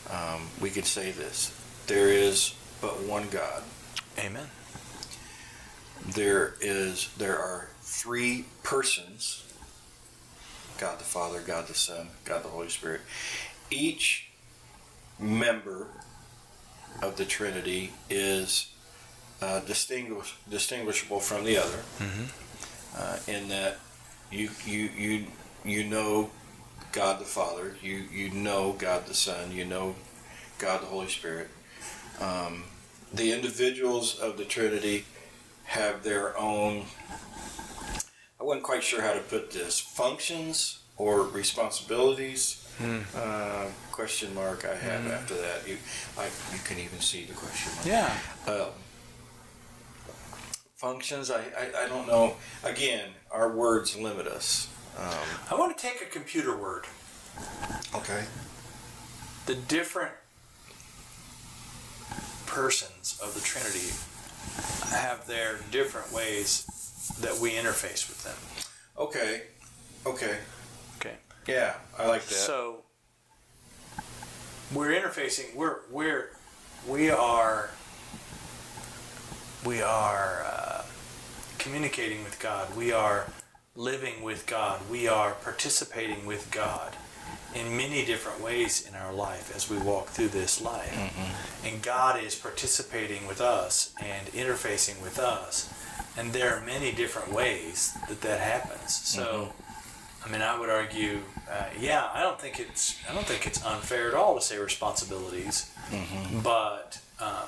[SPEAKER 2] Um, we can say this: there is but one God.
[SPEAKER 1] Amen.
[SPEAKER 2] There is there are three persons: God the Father, God the Son, God the Holy Spirit. Each member of the Trinity is uh, distinguish, distinguishable from the other, uh, in that you you you you know God the Father, you you know God the Son, you know God the Holy Spirit. Um, the individuals of the Trinity have their own. I wasn't quite sure how to put this functions or responsibilities. Uh, question mark I have after that. You, I, you can even see the question mark.
[SPEAKER 1] Yeah.
[SPEAKER 2] Um, functions, I, I, I don't know. Again, our words limit us. Um,
[SPEAKER 1] I want to take a computer word.
[SPEAKER 2] okay.
[SPEAKER 1] The different persons of the Trinity have their different ways that we interface with them.
[SPEAKER 2] Okay. Okay.
[SPEAKER 1] Okay.
[SPEAKER 2] Yeah, I like that.
[SPEAKER 1] So we're interfacing. We're we're we are we are uh, communicating with God. We are living with God. We are participating with God in many different ways in our life as we walk through this life. And God is participating with us and interfacing with us. And there are many different ways that that happens. So. I mean, I would argue, uh, yeah, I don't think it's, I don't think it's unfair at all to say responsibilities, but um,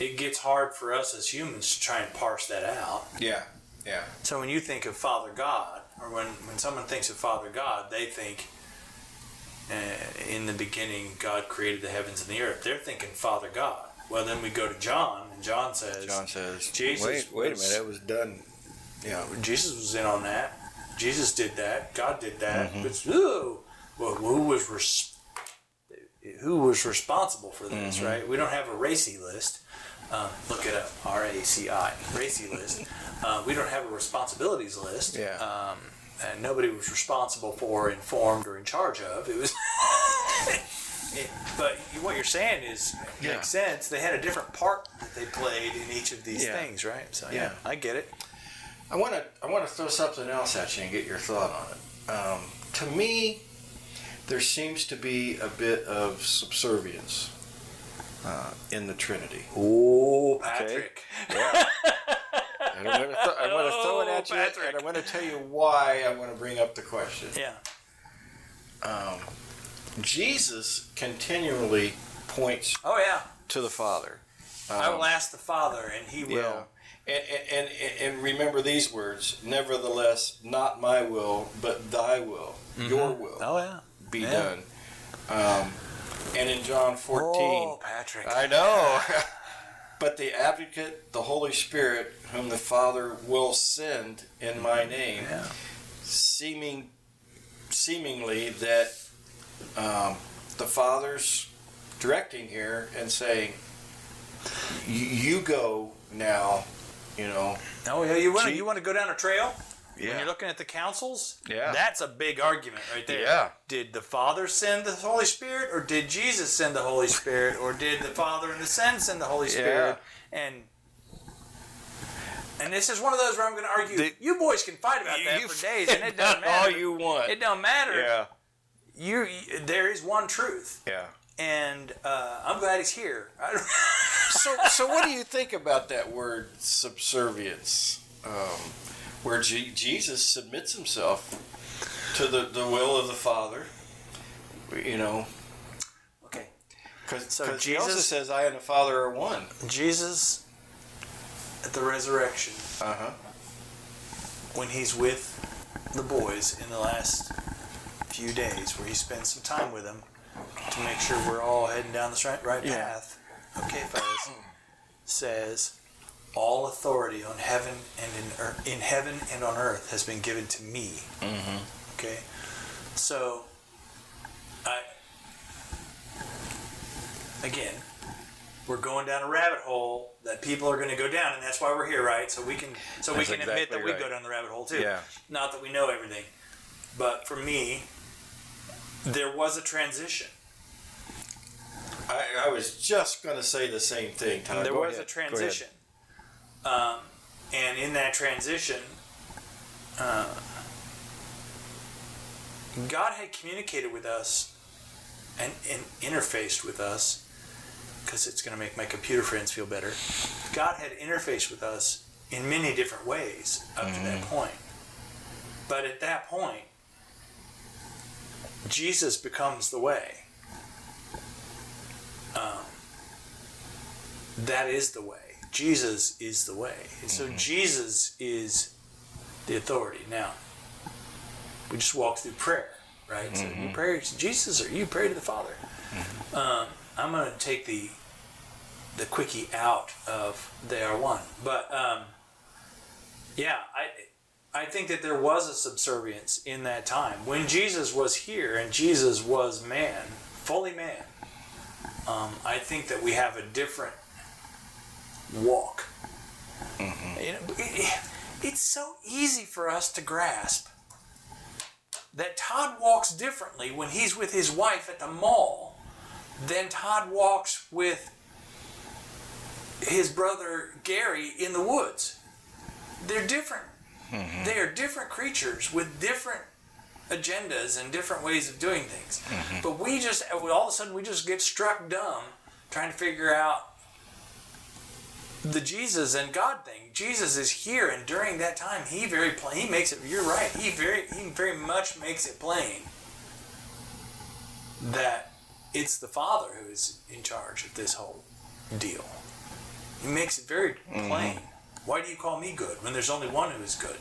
[SPEAKER 1] it gets hard for us as humans to try and parse that out.
[SPEAKER 2] yeah. Yeah.
[SPEAKER 1] So when you think of Father God, or when when someone thinks of Father God, they think, uh, in the beginning, God created the heavens and the earth. They're thinking Father God. Well, then we go to John, and John says,
[SPEAKER 2] John says,
[SPEAKER 1] Jesus
[SPEAKER 2] wait, wait a minute, it was done. Yeah.
[SPEAKER 1] Jesus was in on that. Jesus did that. God did that.
[SPEAKER 2] Mm-hmm.
[SPEAKER 1] But ooh, well, who was res- who was responsible for
[SPEAKER 2] Mm-hmm.
[SPEAKER 1] this? Right? We don't have a RACI list. Um, look it up. R A C I RACI list. Uh, we don't have a responsibilities list.
[SPEAKER 2] Yeah.
[SPEAKER 1] Um, and nobody was responsible for, informed, or in charge of. It was. it- but what you're saying is
[SPEAKER 2] Yeah.
[SPEAKER 1] makes sense. They had a different part that they played in each of these
[SPEAKER 2] Yeah.
[SPEAKER 1] things, right? So
[SPEAKER 2] Yeah.
[SPEAKER 1] I get it.
[SPEAKER 2] I want to I want to throw something else at you and get your thought on it. Um, to me, there seems to be a bit of subservience uh, in the Trinity.
[SPEAKER 1] Oh, Patrick.
[SPEAKER 2] Yeah. and I'm going to th- I'm going to throw it
[SPEAKER 1] Oh,
[SPEAKER 2] at you,
[SPEAKER 1] Patrick.
[SPEAKER 2] and I'm going to tell you why I want to bring up the question.
[SPEAKER 1] Yeah.
[SPEAKER 2] Um, Jesus continually points
[SPEAKER 1] Oh yeah.
[SPEAKER 2] to the Father.
[SPEAKER 1] I
[SPEAKER 2] Um,
[SPEAKER 1] will ask the Father, and He will.
[SPEAKER 2] Yeah. And, and, and, and remember these words nevertheless, not my will, but thy will, your will
[SPEAKER 1] Oh yeah.
[SPEAKER 2] be
[SPEAKER 1] Yeah.
[SPEAKER 2] done. Um, and in John 14,
[SPEAKER 1] Oh, Patrick.
[SPEAKER 2] I know. but the advocate, the Holy Spirit, whom the Father will send in my name,
[SPEAKER 1] Yeah.
[SPEAKER 2] seeming, seemingly that um, the Father's directing here and saying, "You- "You go now." You know.
[SPEAKER 1] Oh yeah. You want to you want to go down a trail? When you're looking at the councils,
[SPEAKER 2] Yeah.
[SPEAKER 1] that's a big argument right there.
[SPEAKER 2] Yeah.
[SPEAKER 1] Did the Father send the Holy Spirit, or did Jesus send the Holy Spirit, or did the Father and the Son send the Holy Spirit? Yeah. And and this is one of those where I'm going to argue.
[SPEAKER 2] The-
[SPEAKER 1] you boys can fight about that for days, and it doesn't matter.
[SPEAKER 2] all you want.
[SPEAKER 1] It don't matter.
[SPEAKER 2] Yeah.
[SPEAKER 1] You, you- there is one truth,
[SPEAKER 2] Yeah.
[SPEAKER 1] and uh, I'm glad he's here.
[SPEAKER 2] So, so what do you think about that word subservience, um, where G- Jesus submits himself to the, the will of the Father? You know,
[SPEAKER 1] okay.
[SPEAKER 2] because
[SPEAKER 1] So Jesus-
[SPEAKER 2] says, "I and the Father are one."
[SPEAKER 1] Jesus at the resurrection,
[SPEAKER 2] Uh huh.
[SPEAKER 1] when he's with the boys in the last few days, where he spends some time with them to make sure we're all heading down the right, right
[SPEAKER 2] Yeah.
[SPEAKER 1] path. Okay, fellas, says, "All authority on heaven and in earth, in heaven and on earth has been given to me."
[SPEAKER 2] Mm-hmm.
[SPEAKER 1] Okay, so I again, we're going down a rabbit hole that people are going to go down, and that's why we're here, right? So we can so we
[SPEAKER 2] That's
[SPEAKER 1] can admit
[SPEAKER 2] exactly
[SPEAKER 1] that we
[SPEAKER 2] right.
[SPEAKER 1] go down the rabbit hole too.
[SPEAKER 2] Yeah.
[SPEAKER 1] Not that we know everything, but for me, there was a transition.
[SPEAKER 2] I, I was just going to say the same thing, Todd.
[SPEAKER 1] there
[SPEAKER 2] Go
[SPEAKER 1] was
[SPEAKER 2] ahead.
[SPEAKER 1] a transition, um, and in that transition, uh, God had communicated with us and, and interfaced with us because it's going to make my computer friends feel better. God had interfaced with us in many different ways up to that point. But at that point, Jesus becomes the way. Um, that is the way. Jesus is the way. And so Jesus is the authority. Now, we just walk through prayer, right? So you pray to Jesus or you pray to the Father. Um, I'm going to take the the quickie out of they are one, but um, yeah, I I think that there was a subservience in that time when Jesus was here and Jesus was man, fully man. Um, I think that we have a different walk. Mm-hmm. You know, it- it's so easy for us to grasp that Todd walks differently when he's with his wife at the mall than Todd walks with his brother Gary in the woods. They're different. Mm-hmm. They are different creatures with different agendas and different ways of doing things. Mm-hmm. But we just all of a sudden we just get struck dumb trying to figure out the Jesus and God thing. Jesus is here, and during that time, he very plain. He makes it. You're right. He very he very much makes it plain that it's the Father who is in charge of this whole deal. He makes it very mm-hmm. plain. Why do you call me good when there's only one who is good?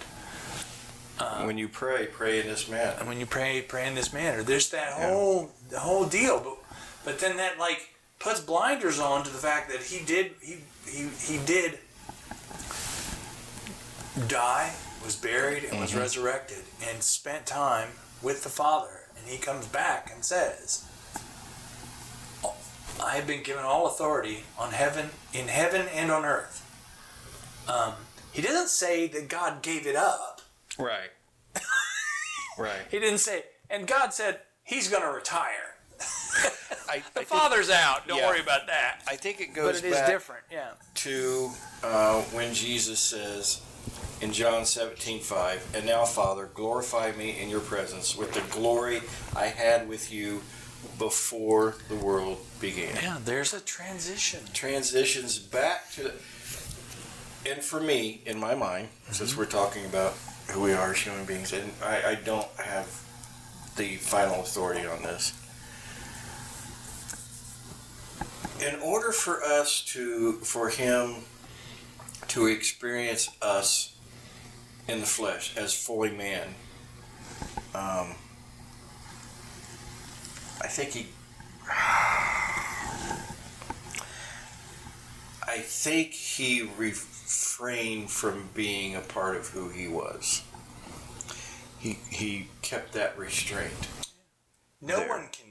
[SPEAKER 2] Um, when you pray, pray in this manner.
[SPEAKER 1] And when you pray, pray in this manner. There's that whole the whole deal, but but then that like puts blinders on to the fact that he did he he, he did die, was buried, and was resurrected, and spent time with the Father. And he comes back and says, "I have been given all authority on heaven, in heaven and on earth." Um, he doesn't say that God gave it up.
[SPEAKER 2] Right. Right.
[SPEAKER 1] He didn't say, and God said he's going to retire.
[SPEAKER 2] I,
[SPEAKER 1] The father's out. Don't
[SPEAKER 2] yeah.
[SPEAKER 1] worry about that.
[SPEAKER 2] I think it goes.
[SPEAKER 1] But
[SPEAKER 2] goes
[SPEAKER 1] it is
[SPEAKER 2] back
[SPEAKER 1] different. Yeah.
[SPEAKER 2] to uh, when Jesus says in John 17, 5, And now, Father, glorify me in your presence with the glory I had with you before the world began.
[SPEAKER 1] Yeah. There's a transition.
[SPEAKER 2] Transitions back to the. And for me, in my mind, since we're talking about who we are as human beings, and I, I don't have the final authority on this. In order for us to, for him to experience us in the flesh as fully man, um, I think he. I think he refrained from being a part of who he was. He he kept that restraint.
[SPEAKER 1] No
[SPEAKER 2] There.
[SPEAKER 1] one can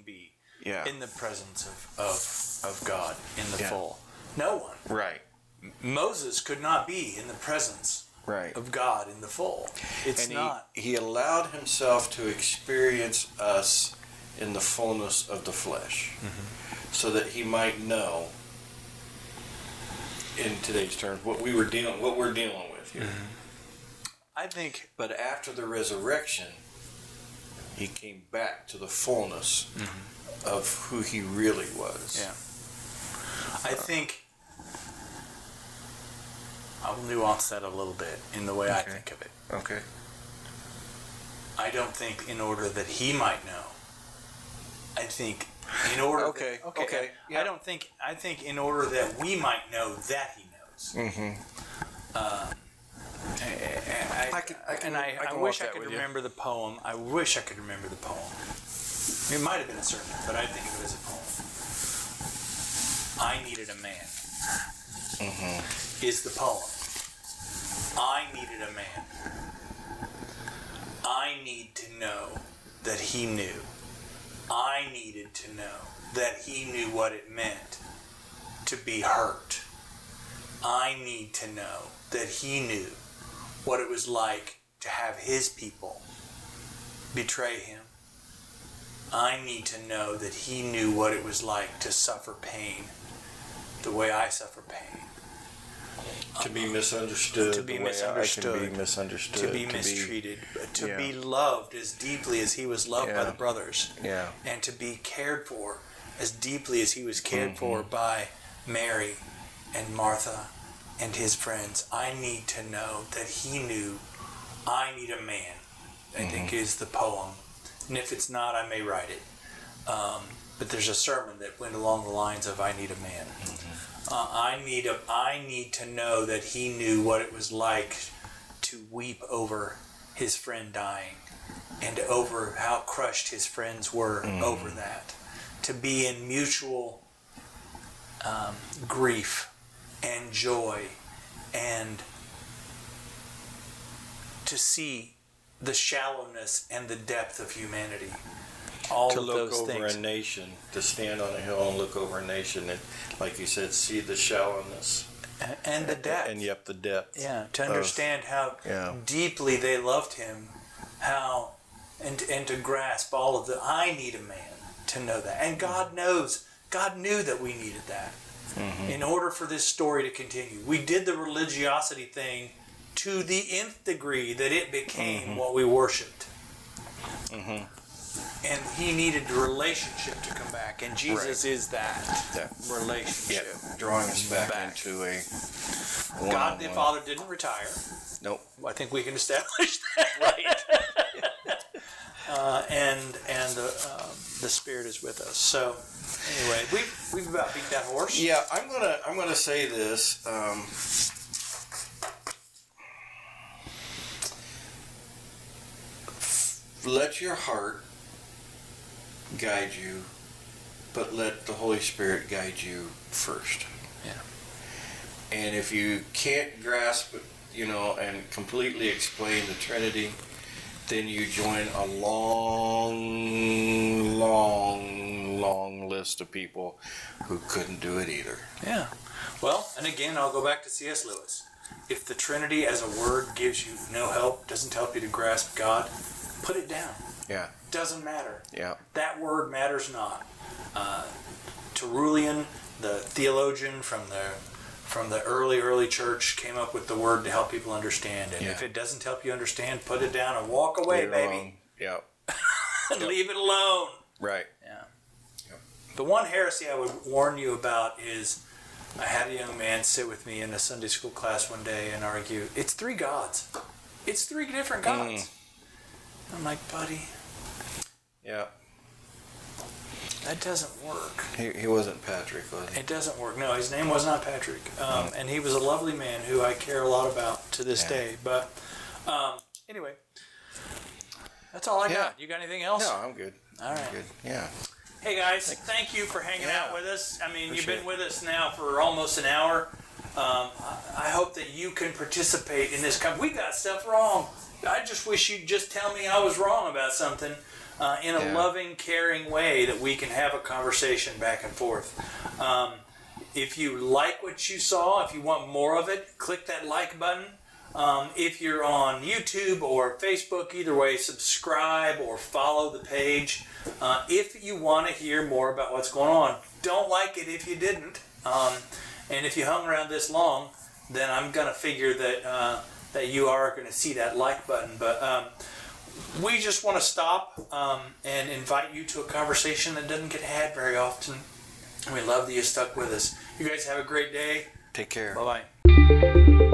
[SPEAKER 2] Yeah.
[SPEAKER 1] in the presence of, of, of God in the
[SPEAKER 2] Yeah.
[SPEAKER 1] full. No one.
[SPEAKER 2] right.
[SPEAKER 1] Moses could not be in the presence
[SPEAKER 2] Right.
[SPEAKER 1] of God in the full. It's
[SPEAKER 2] and
[SPEAKER 1] not.
[SPEAKER 2] He, he allowed himself to experience us in the fullness of the flesh, mm-hmm. so that he might know, in today's terms, what we were dealing, what we're dealing with here. Mm-hmm.
[SPEAKER 1] I think
[SPEAKER 2] But after the resurrection, he came back to the fullness mm-hmm. Of who he really was.
[SPEAKER 1] Yeah. I think I'll nuance that a little bit in the way I think of it.
[SPEAKER 2] Okay.
[SPEAKER 1] I don't think in order that he might know. I think in order. that-
[SPEAKER 2] Okay, okay,
[SPEAKER 1] I don't think. I think in order that we might know that he knows.
[SPEAKER 2] Mm-hmm.
[SPEAKER 1] Uh, and I,
[SPEAKER 2] I can- I can-
[SPEAKER 1] and I,
[SPEAKER 2] I
[SPEAKER 1] I, wish I could
[SPEAKER 2] with you.
[SPEAKER 1] remember the poem. I wish I could remember the poem. It might have been a sermon, but I think of it as a poem. I needed a man. Mm-hmm. Is the poem. I needed a man. I need to know that he knew. I needed to know that he knew what it meant to be hurt. I need to know that he knew what it was like to have his people betray him. I need to know that he knew what it was like to suffer pain the way I suffer pain,
[SPEAKER 2] To be misunderstood.
[SPEAKER 1] To be
[SPEAKER 2] I can be misunderstood.
[SPEAKER 1] to be mistreated, but to
[SPEAKER 2] yeah.
[SPEAKER 1] be loved as deeply as he was loved by the brothers,
[SPEAKER 2] yeah.
[SPEAKER 1] and to be cared for as deeply as he was cared for
[SPEAKER 2] Mm-hmm.
[SPEAKER 1] by Mary and Martha and his friends. I need to know that he knew I need a man, I think
[SPEAKER 2] Mm-hmm.
[SPEAKER 1] is the poem. And if it's not, I may write it. Um, but there's a sermon that went along the lines of I need a man.
[SPEAKER 2] Mm-hmm.
[SPEAKER 1] Uh, I need a I need to know that he knew what it was like to weep over his friend dying and over how crushed his friends were over that. To be in mutual um, grief and joy and to see the shallowness and the depth of humanity. All
[SPEAKER 2] To
[SPEAKER 1] of
[SPEAKER 2] look
[SPEAKER 1] those
[SPEAKER 2] over
[SPEAKER 1] things.
[SPEAKER 2] a nation, to stand on a hill and look over a nation, and like you said, see the shallowness
[SPEAKER 1] and the depth.
[SPEAKER 2] and yet the depth.
[SPEAKER 1] Yeah, to
[SPEAKER 2] of-
[SPEAKER 1] understand how
[SPEAKER 2] yeah.
[SPEAKER 1] deeply they loved him, how and and to grasp all of the I need a man to know that. And God knows, God knew that we needed that. Mm-hmm. In order for this story to continue. We did the religiosity thing to the nth degree that it became what we worshiped. And he needed the relationship to come back, and Jesus is that
[SPEAKER 2] Yeah.
[SPEAKER 1] relationship.
[SPEAKER 2] Yeah, drawing us back,
[SPEAKER 1] Back.
[SPEAKER 2] into a
[SPEAKER 1] God the
[SPEAKER 2] one-on-one.
[SPEAKER 1] Father didn't retire.
[SPEAKER 2] Nope.
[SPEAKER 1] I think we can establish that.
[SPEAKER 2] Right.
[SPEAKER 1] Uh, and and the um, the Spirit is with us. So anyway, we've we've about beat that horse.
[SPEAKER 2] Yeah, I'm gonna I'm gonna say this. Um, let your heart guide you, but let the Holy Spirit guide you first.
[SPEAKER 1] Yeah.
[SPEAKER 2] And if you can't grasp it, you know, and completely explain the Trinity, then you join a long, long, long list of people who couldn't do it either.
[SPEAKER 1] Yeah. Well, and again, I'll go back to C.S. Lewis. If the Trinity as a word gives you no help, doesn't help you to grasp God, put it down.
[SPEAKER 2] Yeah.
[SPEAKER 1] Doesn't matter.
[SPEAKER 2] Yeah.
[SPEAKER 1] That word matters not. Uh, Tertullian, the theologian from the from the early early church, came up with the word to help people understand. And
[SPEAKER 2] Yeah.
[SPEAKER 1] if it doesn't help you understand, put it down and walk away,
[SPEAKER 2] Leave
[SPEAKER 1] baby.
[SPEAKER 2] Yeah.
[SPEAKER 1] and leave it alone.
[SPEAKER 2] Right.
[SPEAKER 1] Yeah.
[SPEAKER 2] Yep.
[SPEAKER 1] The one heresy I would warn you about is I had a young man sit with me in a Sunday school class one day and argue, it's three gods. It's three different gods. I'm like, buddy,
[SPEAKER 2] Yeah.
[SPEAKER 1] that doesn't work.
[SPEAKER 2] He, he wasn't Patrick, was he?
[SPEAKER 1] It doesn't work. No, his name was not Patrick. Um, and he was a lovely man who I care a lot about to this
[SPEAKER 2] Yeah.
[SPEAKER 1] day. But um, anyway, that's all I
[SPEAKER 2] Yeah.
[SPEAKER 1] got. You got anything else?
[SPEAKER 2] No, I'm good.
[SPEAKER 1] All right.
[SPEAKER 2] Good. Yeah.
[SPEAKER 1] Hey guys, thank you for hanging
[SPEAKER 2] Yeah.
[SPEAKER 1] out with us. I mean, you've been
[SPEAKER 2] it.
[SPEAKER 1] with us now for almost an hour. Um, I, I hope that you can participate in this. We got stuff wrong. I just wish you'd just tell me I was wrong about something uh, in a
[SPEAKER 2] Yeah.
[SPEAKER 1] loving, caring way that we can have a conversation back and forth. Um, if you like what you saw, if you want more of it, click that like button. Um, if you're on YouTube or Facebook, either way, subscribe or follow the page. Uh, if you want to hear more about what's going on, don't like it if you didn't. Um, and if you hung around this long, then I'm gonna figure that uh, that you are going to see that like button. But um, we just want to stop um, and invite you to a conversation that doesn't get had very often. We love that you stuck with us. You guys have a great day.
[SPEAKER 2] Take care.
[SPEAKER 1] Bye bye.